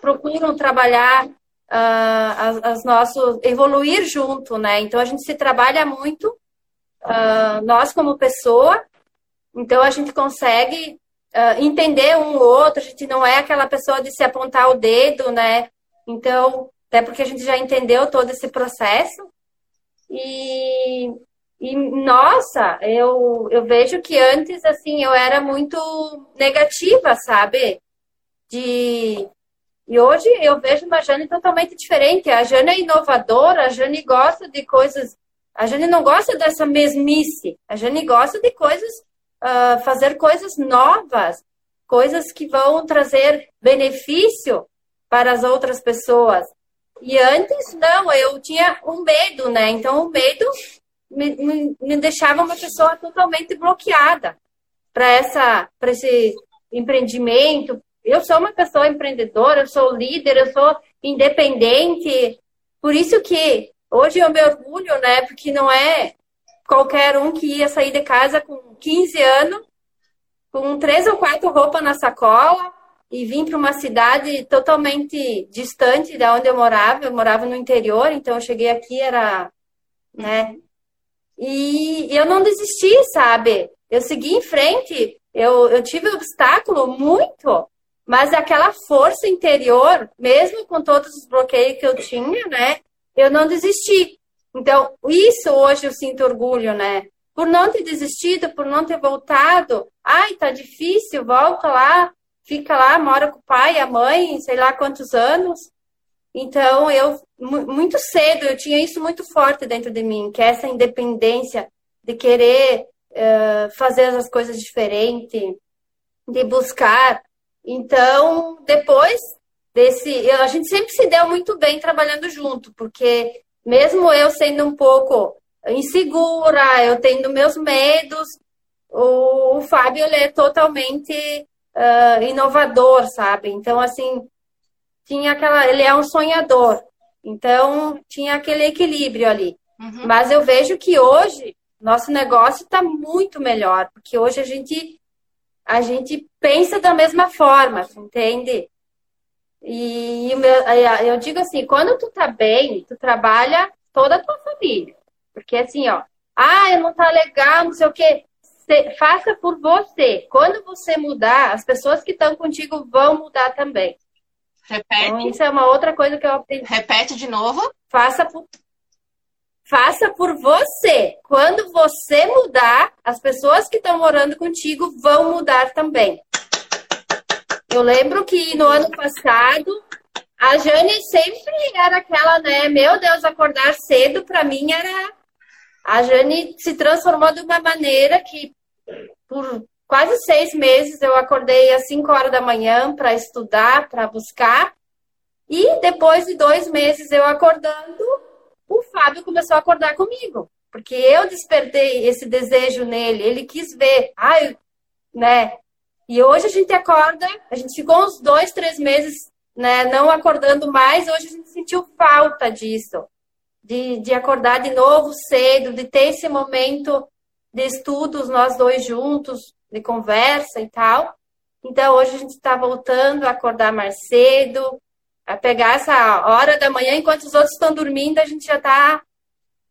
procuram trabalhar uh, as, nossos evoluir junto, né? Então a gente se trabalha muito, uh, nós como pessoa, então a gente consegue uh, entender um ou outro, a gente não é aquela pessoa de se apontar o dedo, né? Então, até porque a gente já entendeu todo esse processo. E, e nossa, eu, eu vejo que antes, assim, eu era muito negativa, sabe? De e hoje eu vejo uma Jane totalmente diferente. A Jane é inovadora, a Jane gosta de coisas. A Jane não gosta dessa mesmice. A Jane gosta de coisas, uh, fazer coisas novas, coisas que vão trazer benefício para as outras pessoas. E antes, não, eu tinha um medo, né? Então, o medo me, me, me deixava uma pessoa totalmente bloqueada para esse empreendimento, eu sou uma pessoa empreendedora, eu sou líder, eu sou independente. Por isso que hoje eu me orgulho, né? Porque não é qualquer um que ia sair de casa com 15 anos, com três ou quatro roupas na sacola e vir para uma cidade totalmente distante da onde eu morava. Eu morava no interior, então eu cheguei aqui era, né? E eu não desisti, sabe? Eu segui em frente. Eu, eu tive obstáculo muito, mas aquela força interior, mesmo com todos os bloqueios que eu tinha, né? Eu não desisti. Então, isso hoje eu sinto orgulho, né? Por não ter desistido, por não ter voltado. Ai, tá difícil, volta lá, fica lá, mora com o pai, a mãe, sei lá quantos anos. Então, eu, muito cedo, eu tinha isso muito forte dentro de mim, que é essa independência de querer uh, fazer as coisas diferentes, de buscar então, depois desse. A gente sempre se deu muito bem trabalhando junto, porque mesmo eu sendo um pouco insegura, eu tendo meus medos, o, o Fábio ele é totalmente uh, inovador, sabe? Então, assim, tinha aquela. Ele é um sonhador. Então, tinha aquele equilíbrio ali. Uhum. Mas eu vejo que hoje nosso negócio está muito melhor, porque hoje a gente a gente pensa da mesma forma, entende? E eu digo assim, quando tu tá bem, tu trabalha toda a tua família. Porque assim, ó, ah, não tá legal, não sei o quê. faça por você. Quando você mudar, as pessoas que estão contigo vão mudar também. Repete. Então, isso é uma outra coisa que eu aprendi. Repete de novo. Faça por, Faça por você. Quando você mudar, as pessoas que estão morando contigo vão mudar também. Eu lembro que no ano passado, a Jane sempre era aquela, né? Meu Deus, acordar cedo para mim era. A Jane se transformou de uma maneira que, por quase seis meses, eu acordei às 5 horas da manhã para estudar, para buscar. E depois de dois meses eu acordando, o Fábio começou a acordar comigo, porque eu despertei esse desejo nele, ele quis ver, ai, né? E hoje a gente acorda, a gente ficou uns dois, três meses, né, não acordando mais, hoje a gente sentiu falta disso, de, de acordar de novo cedo, de ter esse momento de estudos, nós dois juntos, de conversa e tal. Então, hoje a gente está voltando a acordar mais cedo, a pegar essa hora da manhã, enquanto os outros estão dormindo, a gente já está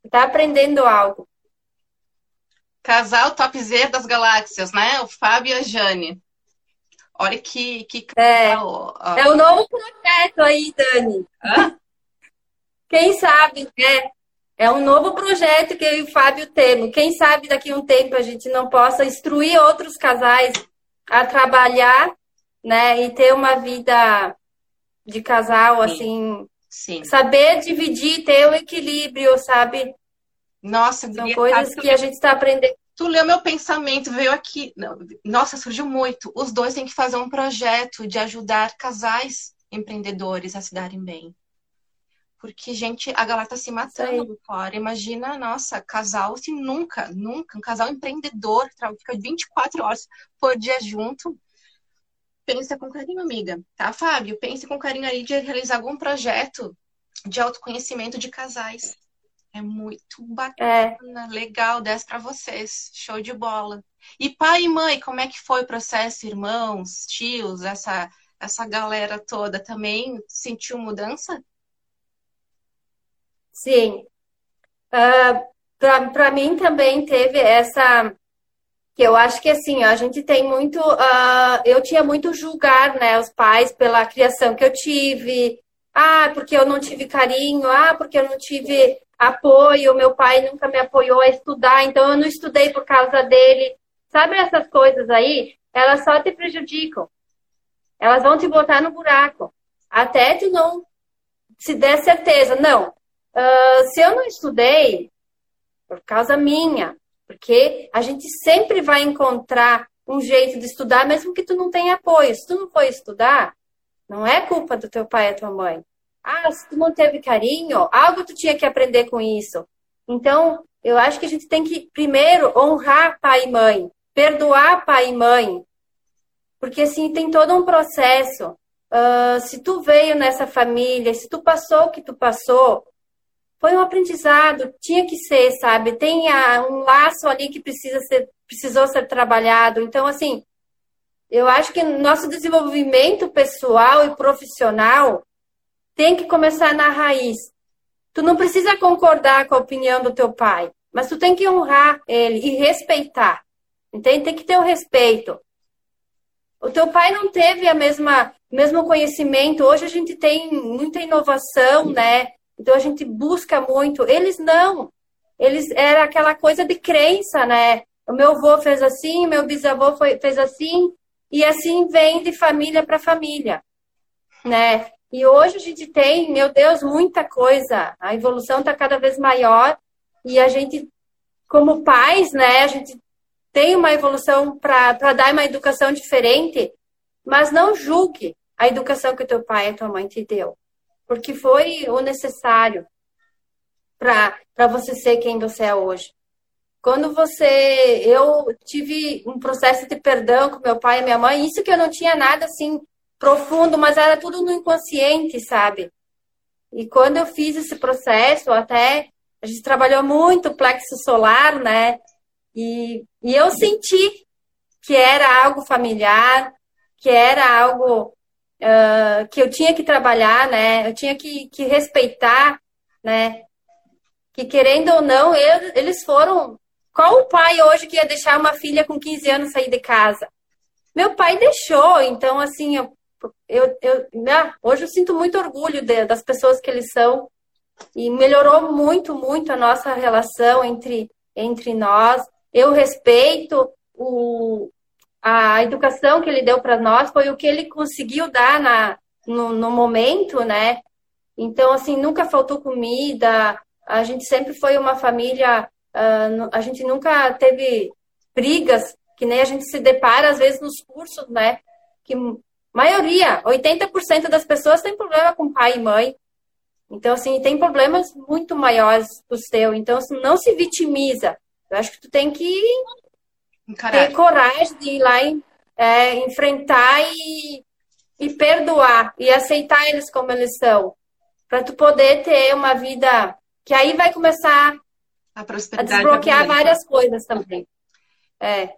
tá aprendendo algo. Casal top Z das galáxias, né? O Fábio e a Jane. Olha que, que é, é o novo projeto aí, Dani. Hã? Quem sabe, né? É um novo projeto que eu e o Fábio temos. Quem sabe daqui a um tempo a gente não possa instruir outros casais a trabalhar, né? E ter uma vida de casal, Sim. assim. Sim. Saber dividir, ter o equilíbrio, sabe? Nossa, são coisas que a gente está aprendendo. Tu leu meu pensamento, veio aqui. Nossa, surgiu muito. Os dois têm que fazer um projeto de ajudar casais empreendedores a se darem bem. Porque, gente, a galera tá se matando fora. Imagina, nossa, casal assim, nunca, nunca, um casal empreendedor, fica 24 horas por dia junto, pensa com carinho, amiga, tá, Fábio? Pense com carinho aí de realizar algum projeto de autoconhecimento de casais. É muito bacana, é. legal, 10 para vocês. Show de bola. E pai e mãe, como é que foi o processo? Irmãos, tios, essa, essa galera toda também sentiu mudança? Sim. Uh, Para mim também teve essa que eu acho que assim, a gente tem muito, uh, eu tinha muito julgar, né, os pais pela criação que eu tive, ah, porque eu não tive carinho, ah, porque eu não tive apoio, meu pai nunca me apoiou a estudar, então eu não estudei por causa dele. Sabe essas coisas aí? Elas só te prejudicam. Elas vão te botar no buraco. Até tu não se der certeza. Não. Uh, se eu não estudei, por causa minha, porque a gente sempre vai encontrar um jeito de estudar, mesmo que tu não tenha apoio. Se tu não for estudar, não é culpa do teu pai e tua mãe. Ah, se tu não teve carinho, algo tu tinha que aprender com isso. Então, eu acho que a gente tem que primeiro honrar pai e mãe, perdoar pai e mãe, porque assim tem todo um processo. Uh, se tu veio nessa família, se tu passou o que tu passou, foi um aprendizado, tinha que ser, sabe? Tem a, um laço ali que precisa ser, precisou ser trabalhado. Então, assim, eu acho que nosso desenvolvimento pessoal e profissional tem que começar na raiz. Tu não precisa concordar com a opinião do teu pai, mas tu tem que honrar ele e respeitar. Entende? Tem que ter o respeito. O teu pai não teve a mesma mesmo conhecimento. Hoje a gente tem muita inovação, né? Então a gente busca muito. Eles não. Eles era aquela coisa de crença, né? O meu avô fez assim, meu bisavô foi, fez assim, e assim vem de família para família, né? E hoje a gente tem, meu Deus, muita coisa. A evolução está cada vez maior e a gente, como pais, né, a gente tem uma evolução para dar uma educação diferente, mas não julgue a educação que o teu pai e tua mãe te deu porque foi o necessário para você ser quem você é hoje. Quando você. Eu tive um processo de perdão com meu pai e minha mãe, isso que eu não tinha nada assim profundo, mas era tudo no inconsciente, sabe? E quando eu fiz esse processo, até a gente trabalhou muito o plexo solar, né? E, e eu senti que era algo familiar, que era algo uh, que eu tinha que trabalhar, né? Eu tinha que, que respeitar, né? Que querendo ou não, eu, eles foram. Qual o pai hoje que ia deixar uma filha com 15 anos sair de casa? Meu pai deixou, então assim, eu, eu, eu né? hoje eu sinto muito orgulho de, das pessoas que eles são e melhorou muito, muito a nossa relação entre, entre nós. Eu respeito o, a educação que ele deu para nós foi o que ele conseguiu dar na, no, no, momento, né? Então, assim, nunca faltou comida, a gente sempre foi uma família, uh, a gente nunca teve brigas, que nem a gente se depara às vezes nos cursos, né? Que maioria, 80% das pessoas tem problema com pai e mãe. Então, assim, tem problemas muito maiores os teus. Então, assim, não se vitimiza. Eu acho que tu tem que Encarar. ter coragem de ir lá e é, enfrentar e, e perdoar e aceitar eles como eles são. Para tu poder ter uma vida que aí vai começar a, a desbloquear várias coisas também. É.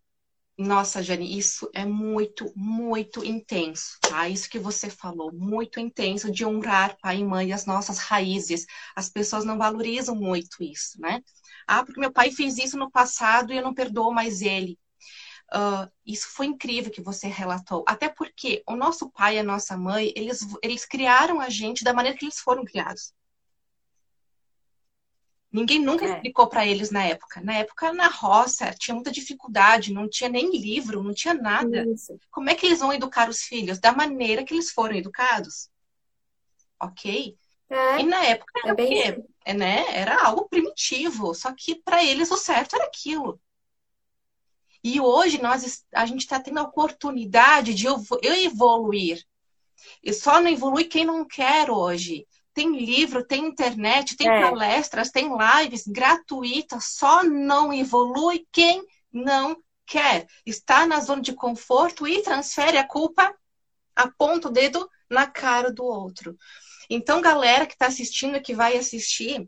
Nossa, Jane, isso é muito, muito intenso, tá? Isso que você falou, muito intenso de honrar pai e mãe, as nossas raízes. As pessoas não valorizam muito isso, né? Ah, porque meu pai fez isso no passado e eu não perdoo mais ele. Uh, isso foi incrível que você relatou. Até porque o nosso pai e a nossa mãe, eles, eles criaram a gente da maneira que eles foram criados. Ninguém nunca é. explicou para eles na época. Na época, na roça, tinha muita dificuldade, não tinha nem livro, não tinha nada. Isso. Como é que eles vão educar os filhos? Da maneira que eles foram educados. Ok? É. E na época era é o quê? É, né? Era algo primitivo. Só que para eles o certo era aquilo. E hoje nós, a gente está tendo a oportunidade de eu, evoluir. E só não evolui quem não quer hoje. Tem livro, tem internet, tem é. palestras, tem lives gratuitas, só não evolui quem não quer. Está na zona de conforto e transfere a culpa, aponta o dedo na cara do outro. Então, galera que está assistindo, que vai assistir,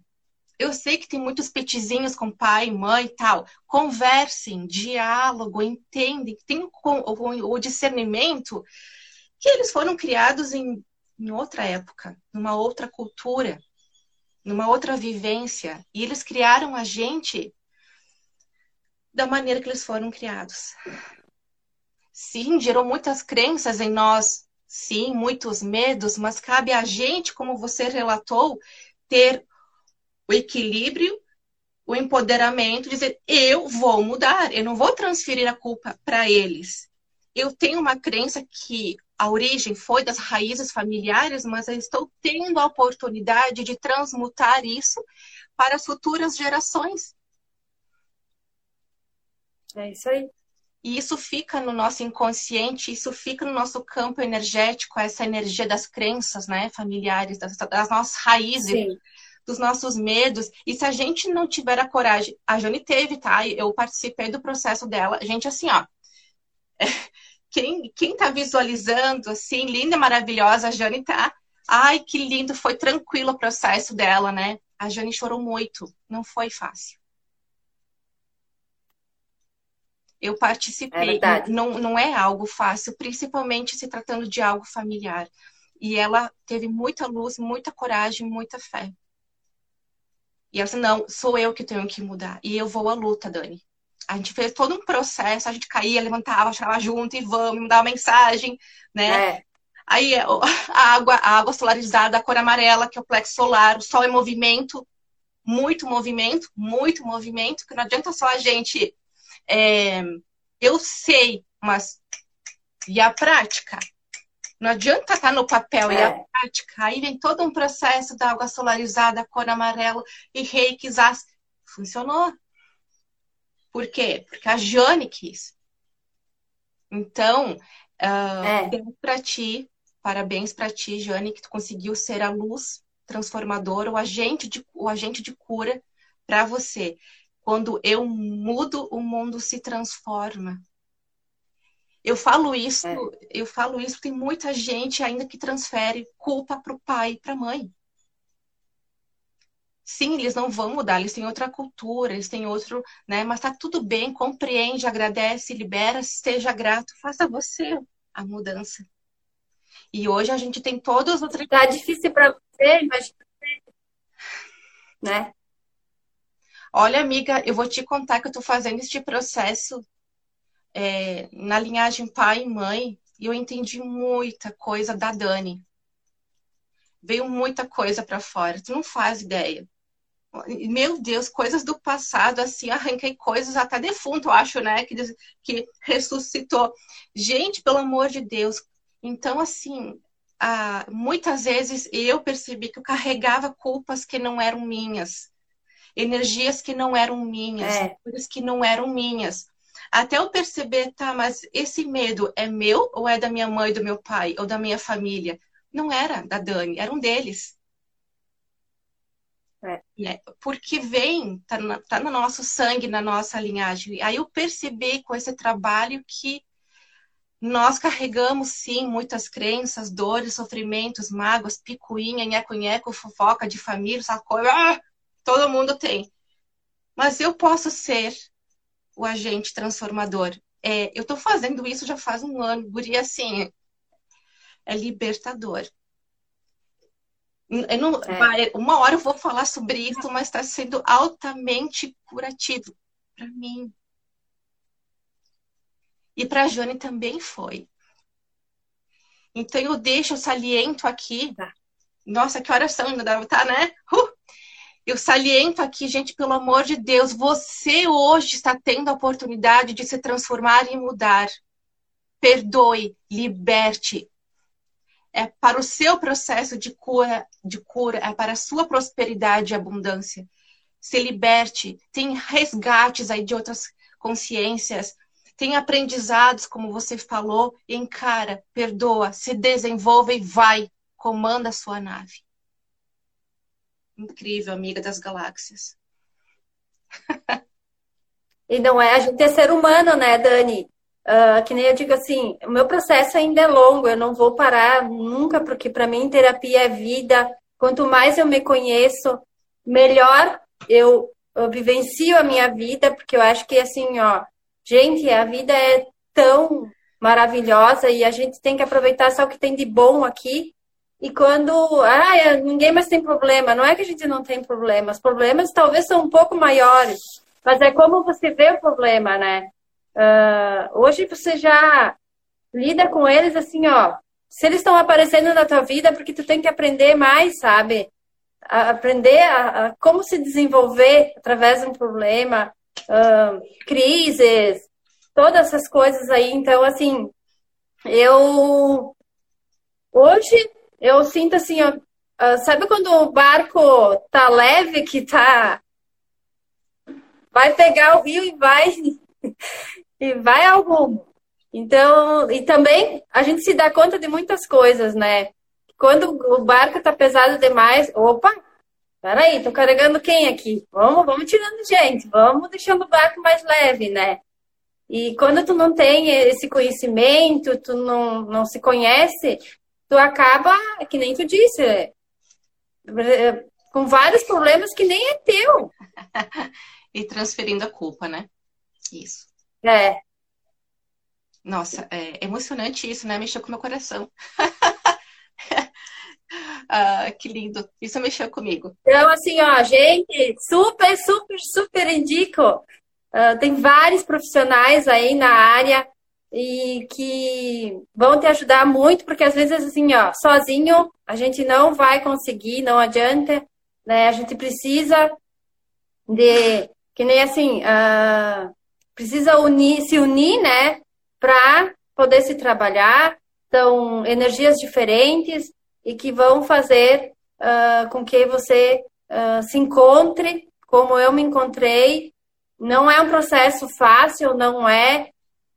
eu sei que tem muitos petizinhos com pai, mãe e tal. Conversem, diálogo, entendem, tem o, discernimento que eles foram criados em, em outra época, numa outra cultura. numa outra vivência, e eles criaram a gente da maneira que eles foram criados. Sim, gerou muitas crenças em nós, sim, muitos medos, mas cabe a gente, como você relatou, ter o equilíbrio, o empoderamento, dizer eu vou mudar, eu não vou transferir a culpa para eles. Eu tenho uma crença que a origem foi das raízes familiares, mas eu estou tendo a oportunidade de transmutar isso para as futuras gerações. É isso aí. E isso fica no nosso inconsciente, isso fica no nosso campo energético, essa energia das crenças, né, familiares, das, das nossas raízes, Sim. Dos nossos medos. E se a gente não tiver a coragem, a Jane teve, tá? Eu participei do processo dela. A gente, assim, ó. *laughs* Quem, quem tá visualizando, assim, linda, maravilhosa, a Jane tá. Ai, que lindo, foi tranquilo o processo dela, né? A Jane chorou muito, não foi fácil. Eu participei. É não, não é algo fácil, principalmente se tratando de algo familiar. E ela teve muita luz, muita coragem, muita fé. E ela disse, não, sou eu que tenho que mudar. E eu vou à luta, Dani. A gente fez todo um processo, a gente caía, levantava, chegava junto e vamos, me dava mensagem, né? É. Aí *laughs* a água, a água solarizada, a cor amarela, que é o plexo solar, o sol em movimento, muito movimento, muito movimento, que não adianta só a gente é, eu sei, mas e a prática? Não adianta estar tá no papel é. e a é. prática. Aí vem todo um processo da água solarizada, cor amarelo e reiki, Funcionou. Por quê? Porque a Jane quis. Então, uh, é. para ti, parabéns para ti, Jane, que tu conseguiu ser a luz transformadora, o agente de, o agente de cura para você. Quando eu mudo, o mundo se transforma. Eu falo isso, é. eu falo isso, tem muita gente ainda que transfere culpa para o pai e para a mãe. Sim, eles não vão mudar, eles têm outra cultura, eles têm outro, né? Mas tá tudo bem, compreende, agradece, libera, seja grato, faça você a mudança. E hoje a gente tem todos os outros. Tá difícil para você, mas né? Olha, amiga, eu vou te contar que eu estou fazendo este processo é, na linhagem pai e mãe e eu entendi muita coisa da Dani. Veio muita coisa para fora, tu não faz ideia. Meu Deus, coisas do passado, assim, arranquei coisas até defunto, acho, né? Que, que ressuscitou. Gente, pelo amor de Deus. Então, assim, ah, muitas vezes eu percebi que eu carregava culpas que não eram minhas energias que não eram minhas, é. coisas que não eram minhas. Até eu perceber, tá, mas esse medo é meu ou é da minha mãe, do meu pai ou da minha família? Não era da Dani, era um deles. É. É, porque vem, tá, na, tá no nosso sangue, na nossa linhagem. Aí eu percebi com esse trabalho que nós carregamos, sim, muitas crenças, dores, sofrimentos, mágoas, picuinha, nheco-nheco, fofoca de família, essa coisa. Ah! Todo mundo tem. Mas eu posso ser o agente transformador. É, eu estou fazendo isso já faz um ano, Guri, assim, é libertador. Não, é. Uma hora eu vou falar sobre isso, mas está sendo altamente curativo para mim. E para a Jane também foi. Então eu deixo, eu saliento aqui. Tá. Nossa, que horas são? Ainda deve estar, tá, né? Uh! Eu saliento aqui, gente, pelo amor de Deus, você hoje está tendo a oportunidade de se transformar e mudar. Perdoe, liberte. É para o seu processo de cura, de cura, é para a sua prosperidade e abundância. Se liberte, tem resgates aí de outras consciências, tem aprendizados, como você falou, encara, perdoa, se desenvolve e vai, comanda a sua nave incrível, amiga das galáxias. e não é a gente é ser humano, né, Dani? Uh, que nem eu digo assim, o meu processo ainda é longo, eu não vou parar nunca, porque para mim terapia é vida. Quanto mais eu me conheço, melhor eu, eu vivencio a minha vida, porque eu acho que assim, ó, gente, a vida é tão maravilhosa e a gente tem que aproveitar só o que tem de bom aqui e quando ah, ninguém mais tem problema, não é que a gente não tem problemas, problemas talvez são um pouco maiores, mas é como você vê o problema, né? Uh, hoje você já lida com eles assim, ó. Se eles estão aparecendo na tua vida, é porque tu tem que aprender mais, sabe? A aprender a, a, como se desenvolver através de um problema, uh, crises, todas essas coisas aí. Então, assim, eu hoje eu sinto assim, ó, uh, sabe quando o barco tá leve, que tá vai pegar o rio e vai *laughs* e vai ao rumo. Então, e também a gente se dá conta de muitas coisas, né? Quando o barco tá pesado demais, opa, peraí, tô carregando quem aqui? Vamos, vamos tirando gente, vamos deixando o barco mais leve, né? E quando tu não tem esse conhecimento, tu não, não se conhece, tu acaba, que nem tu disse, é, com vários problemas que nem é teu. *laughs* e transferindo a culpa, né? Isso. É. Nossa, é emocionante isso, né? Mexeu com meu coração. *laughs* ah, que lindo. Isso mexeu comigo. Então, assim, ó, gente, super, super, super indico. Uh, tem vários profissionais aí na área e que vão te ajudar muito, porque às vezes, assim, ó, sozinho a gente não vai conseguir, não adianta, né? A gente precisa de, que nem assim, uh, precisa unir, se unir, né, para poder se trabalhar. São energias diferentes e que vão fazer uh, com que você uh, se encontre como eu me encontrei. Não é um processo fácil, não é.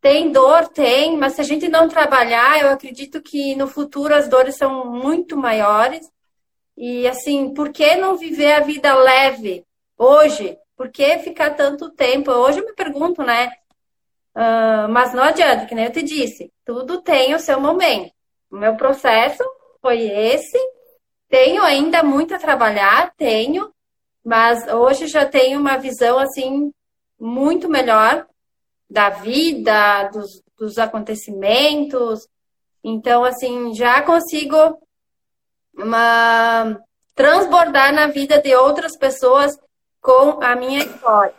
Tem dor, tem, mas se a gente não trabalhar, eu acredito que no futuro as dores são muito maiores. E assim, por que não viver a vida leve hoje? Por que ficar tanto tempo? Hoje eu me pergunto, né? Uh, mas não adianta, que nem eu te disse, tudo tem o seu momento. O meu processo foi esse. Tenho ainda muito a trabalhar, tenho, mas hoje já tenho uma visão assim muito melhor da vida, dos, dos acontecimentos. Então, assim, já consigo uma, transbordar na vida de outras pessoas com a minha história.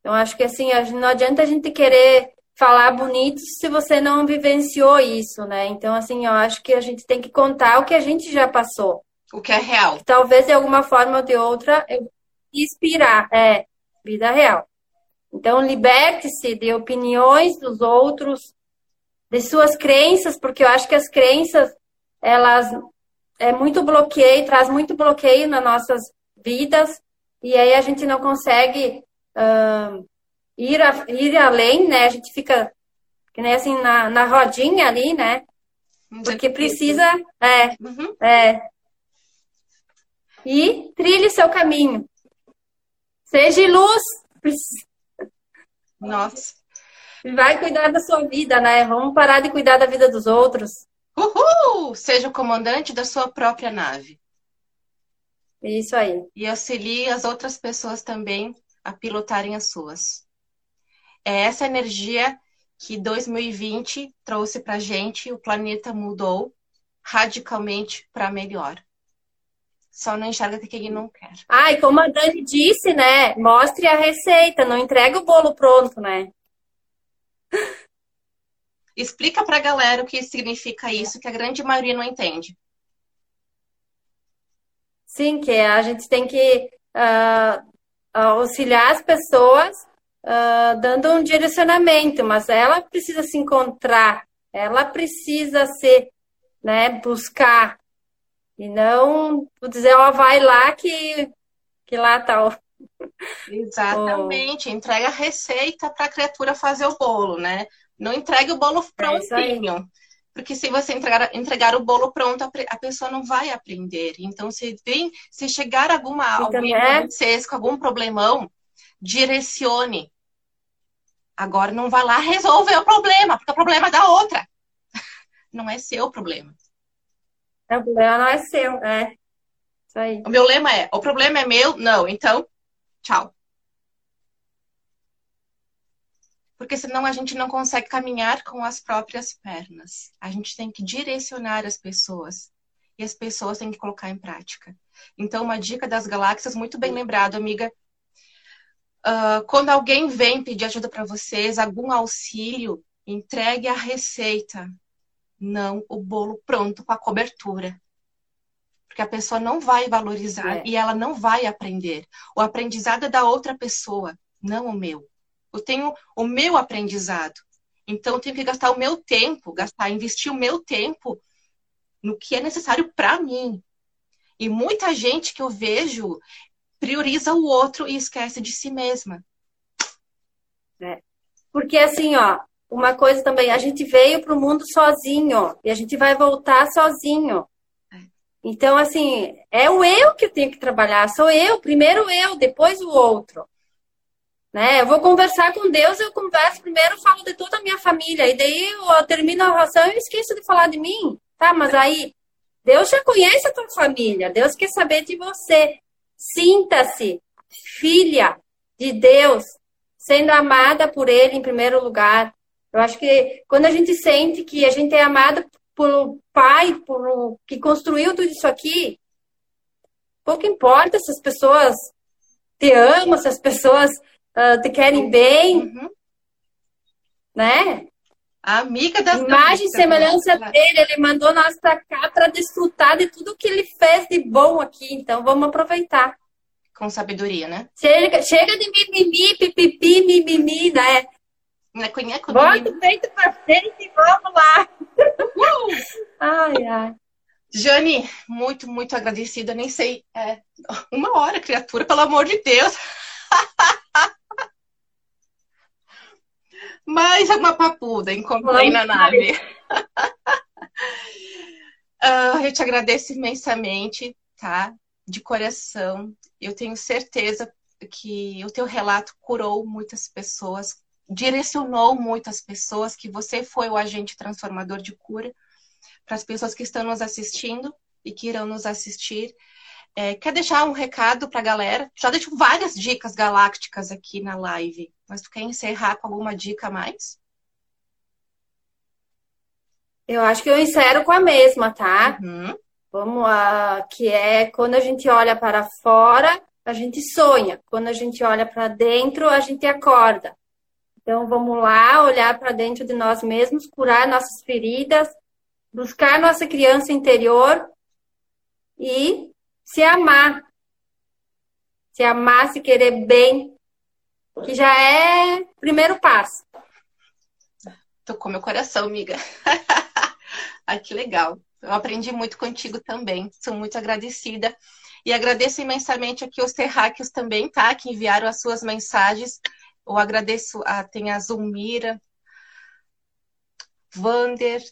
Então, acho que assim, não adianta a gente querer falar bonito se você não vivenciou isso, né? Então, assim, eu acho que a gente tem que contar o que a gente já passou. O que é real. Talvez de alguma forma ou de outra eu inspirar. É, vida real. Então, liberte-se de opiniões dos outros, de suas crenças, porque eu acho que as crenças, elas é muito bloqueio, traz muito bloqueio nas nossas vidas, e aí a gente não consegue uh, ir, a, ir além, né? A gente fica que nem assim na, na rodinha ali, né? Porque precisa. É, uhum. é. E trilhe seu caminho. Seja luz. Nossa. Vai cuidar da sua vida, né? Vamos parar de cuidar da vida dos outros. Uhul! Seja o comandante da sua própria nave. Isso aí. E auxilie as outras pessoas também a pilotarem as suas. É essa energia que 2020 trouxe para gente, o planeta mudou radicalmente para melhor. Só não enxerga que quem não quer. Ai, como a Dani disse, né? Mostre a receita, não entrega o bolo pronto, né? Explica para a galera o que significa isso, que a grande maioria não entende. Sim, que a gente tem que uh, auxiliar as pessoas uh, dando um direcionamento, mas ela precisa se encontrar, ela precisa se né, buscar e não dizer, ó, vai lá que, que lá tá o... Exatamente, entrega a receita para a criatura fazer o bolo, né? Não entregue o bolo é prontinho. É porque se você entregar, entregar o bolo pronto, a, pessoa não vai aprender. Então, se, vem, se chegar alguma, alguém é. vocês com algum problemão, direcione. Agora não vai lá resolver o problema, porque o problema é da outra. *laughs* Não é seu problema. O problema não é seu, é. Isso aí. O meu lema é: o problema é meu? Não. Então, tchau. Porque senão a gente não consegue caminhar com as próprias pernas. A gente tem que direcionar as pessoas. e as pessoas têm que colocar em prática. Então, uma dica das galáxias, muito bem lembrado, amiga. Uh, quando alguém vem pedir ajuda para vocês, algum auxílio, entregue a receita, não o bolo pronto com a cobertura. Porque a pessoa não vai valorizar é. e ela não vai aprender. O aprendizado é da outra pessoa, não o meu. Eu tenho o meu aprendizado. Então, eu tenho que gastar o meu tempo, gastar, investir o meu tempo no que é necessário para mim. E muita gente que eu vejo prioriza o outro e esquece de si mesma. É. Porque assim, ó, uma coisa também, a gente veio para o mundo sozinho e a gente vai voltar sozinho. É. Então, assim, é o eu que eu tenho que trabalhar, sou eu, primeiro eu, depois o outro. Né? Eu vou conversar com Deus, eu converso primeiro, falo de toda a minha família, e daí eu termino a oração e esqueço de falar de mim. Tá, mas aí Deus já conhece a tua família, Deus quer saber de você. Sinta-se filha de Deus, sendo amada por Ele em primeiro lugar. Eu acho que quando a gente sente que a gente é amada pelo Pai, por que construiu tudo isso aqui, pouco importa se as pessoas te amam, se as pessoas uh, te querem bem, uhum. né? A amiga da Imagem e semelhança dele, ele mandou nós para cá para desfrutar de tudo que ele fez de bom aqui. Então vamos aproveitar. Com sabedoria, né? Chega, chega de mimimi, pipipi, mimimi, né? Nheco, nheco, Bota o peito pra frente e vamos lá. Uh! *laughs* ai, ai. Jane, muito, muito agradecida. Nem sei, é, uma hora, criatura, pelo amor de Deus. *laughs* Mais uma papuda encontrei na nave. uh, *laughs* eu te agradeço imensamente, tá? De coração. Eu tenho certeza que o teu relato curou muitas pessoas, direcionou muitas pessoas, que você foi o agente transformador de cura para as pessoas que estão nos assistindo e que irão nos assistir. É, quer deixar um recado para a galera? Já deixo várias dicas galácticas aqui na live, mas tu quer encerrar com alguma dica a mais? Eu acho que eu encerro com a mesma, tá? Uhum. Vamos lá, que é quando a gente olha para fora, a gente sonha. Quando a gente olha para dentro, a gente acorda. Então vamos lá, olhar para dentro de nós mesmos, curar nossas feridas, buscar nossa criança interior e se amar. Se amar, se querer bem, que já é o primeiro passo. Tocou meu coração, amiga. *laughs* Ai, que legal. Eu aprendi muito contigo também. Sou muito agradecida. E agradeço imensamente aqui os terráqueos também, tá? Que enviaram as suas mensagens. Eu agradeço a tem a Zulmira, Vander,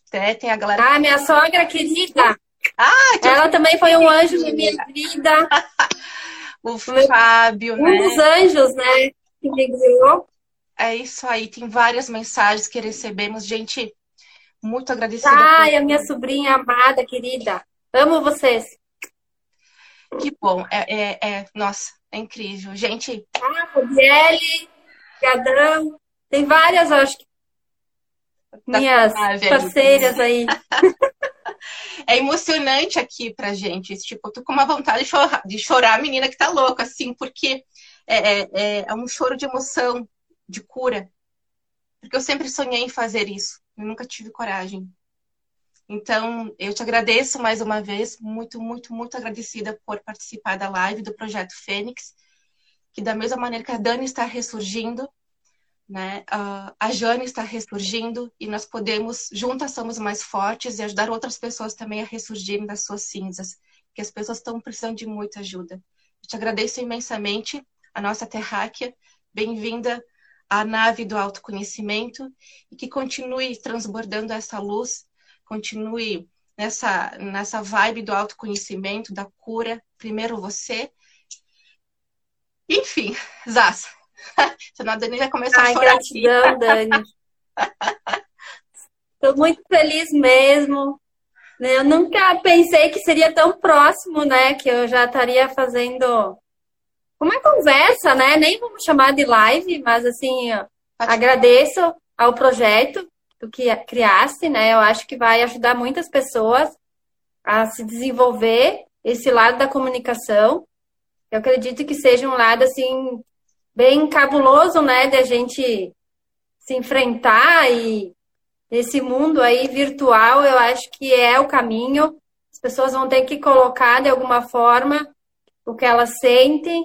tem a galera. Ah, minha sogra querida. Ah, Ela também foi um anjo na minha vida. *laughs* o Fábio, um né? dos anjos, né? Que me guiou. É isso aí, tem várias mensagens que recebemos. Gente, muito agradecida. Ai, por... a minha sobrinha amada, querida. Amo vocês. Que bom. É, é, é nossa, é incrível. Gente. Ah, Fabielle, Gadrão. Tem várias, acho que. Minhas parceiras aí. *laughs* é emocionante aqui pra gente. Tipo, eu tô com uma vontade de chorar, de chorar a menina que tá louca, assim, porque é, é, é, é um choro de emoção, de cura. Porque eu sempre sonhei em fazer isso. Eu nunca tive coragem. Então, eu te agradeço mais uma vez, muito, muito, muito agradecida por participar da live do Projeto Fênix, que da mesma maneira que a Dani está ressurgindo, né? A Jane está ressurgindo e nós podemos, juntas somos mais fortes e ajudar outras pessoas também a ressurgirem das suas cinzas, que as pessoas estão precisando de muita ajuda. Eu te agradeço imensamente, a nossa terráquea, bem-vinda à nave do autoconhecimento e que continue transbordando essa luz, continue nessa, nessa vibe do autoconhecimento, da cura, primeiro você. Enfim, *laughs* Zassa, *laughs* Senão a Dani já começou Ai, a chorar. Gratidão, aqui. Dani. *laughs* Estou muito feliz mesmo. Né? Eu nunca pensei que seria tão próximo, né? Que eu já estaria fazendo uma conversa, né? Nem vamos chamar de live, mas assim, agradeço ao projeto que criaste, né? Eu acho que vai ajudar muitas pessoas. a se desenvolver esse lado da comunicação. Eu acredito que seja um lado assim bem cabuloso, né, de a gente se enfrentar e esse mundo aí virtual, eu acho que é o caminho. As pessoas vão ter que colocar de alguma forma o que elas sentem,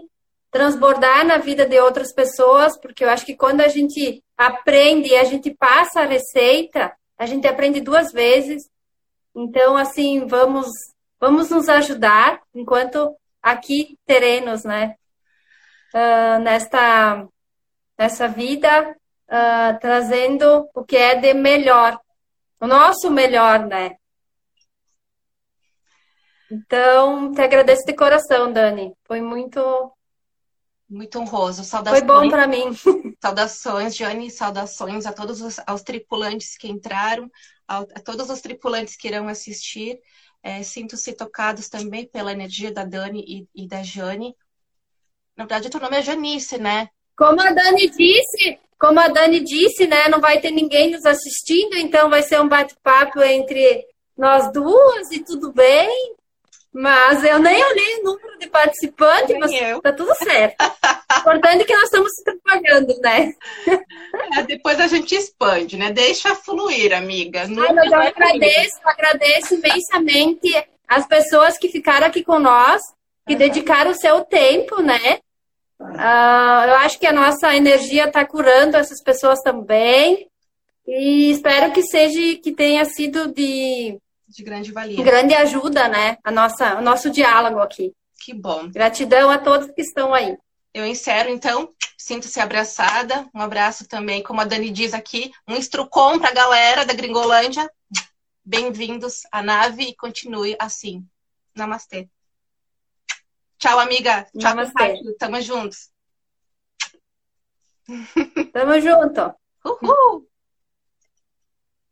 transbordar na vida de outras pessoas, porque eu acho que quando a gente aprende e a gente passa a receita, a gente aprende duas vezes. Então, assim, vamos vamos nos ajudar enquanto aqui teremos, né? Uh, nesta, nessa vida, uh, trazendo o que é de melhor, o nosso melhor, né? Então, te agradeço de coração, Dani. Foi muito. Muito honroso. Saudações. Foi bom para mim. *laughs* Saudações, Jane. Saudações a todos os aos tripulantes que entraram, a, a todos os tripulantes que irão assistir. É, Sinto-se tocados também pela energia da Dani e, e da Jane. Na verdade, teu nome é Janice, né? Como a Dani disse, como a Dani disse, né? Não vai ter ninguém nos assistindo, então vai ser um bate-papo entre nós duas e tudo bem. Mas eu nem olhei o número de participantes, mas eu. tá tudo certo. Importante é que nós estamos se propagando, né? É, depois a gente expande, né? Deixa fluir, amiga. Ai, mas eu agradeço, agradeço imensamente as pessoas que ficaram aqui com nós, que uhum. dedicaram o seu tempo, né? Uh, eu acho que a nossa energia está curando essas pessoas também. E espero que seja, que tenha sido de de grande valia. Grande ajuda, né? A nossa, o nosso diálogo aqui. Que bom. Gratidão a todos que estão aí. Eu encerro, então. Sinto-se abraçada. Um abraço também, como a Dani diz aqui, um instrucom para a galera da Gringolândia. Bem-vindos à nave e continue assim. Namastê. Tchau, amiga. Tchau, Namastê. Tamo juntos. Tamo junto. Uhul.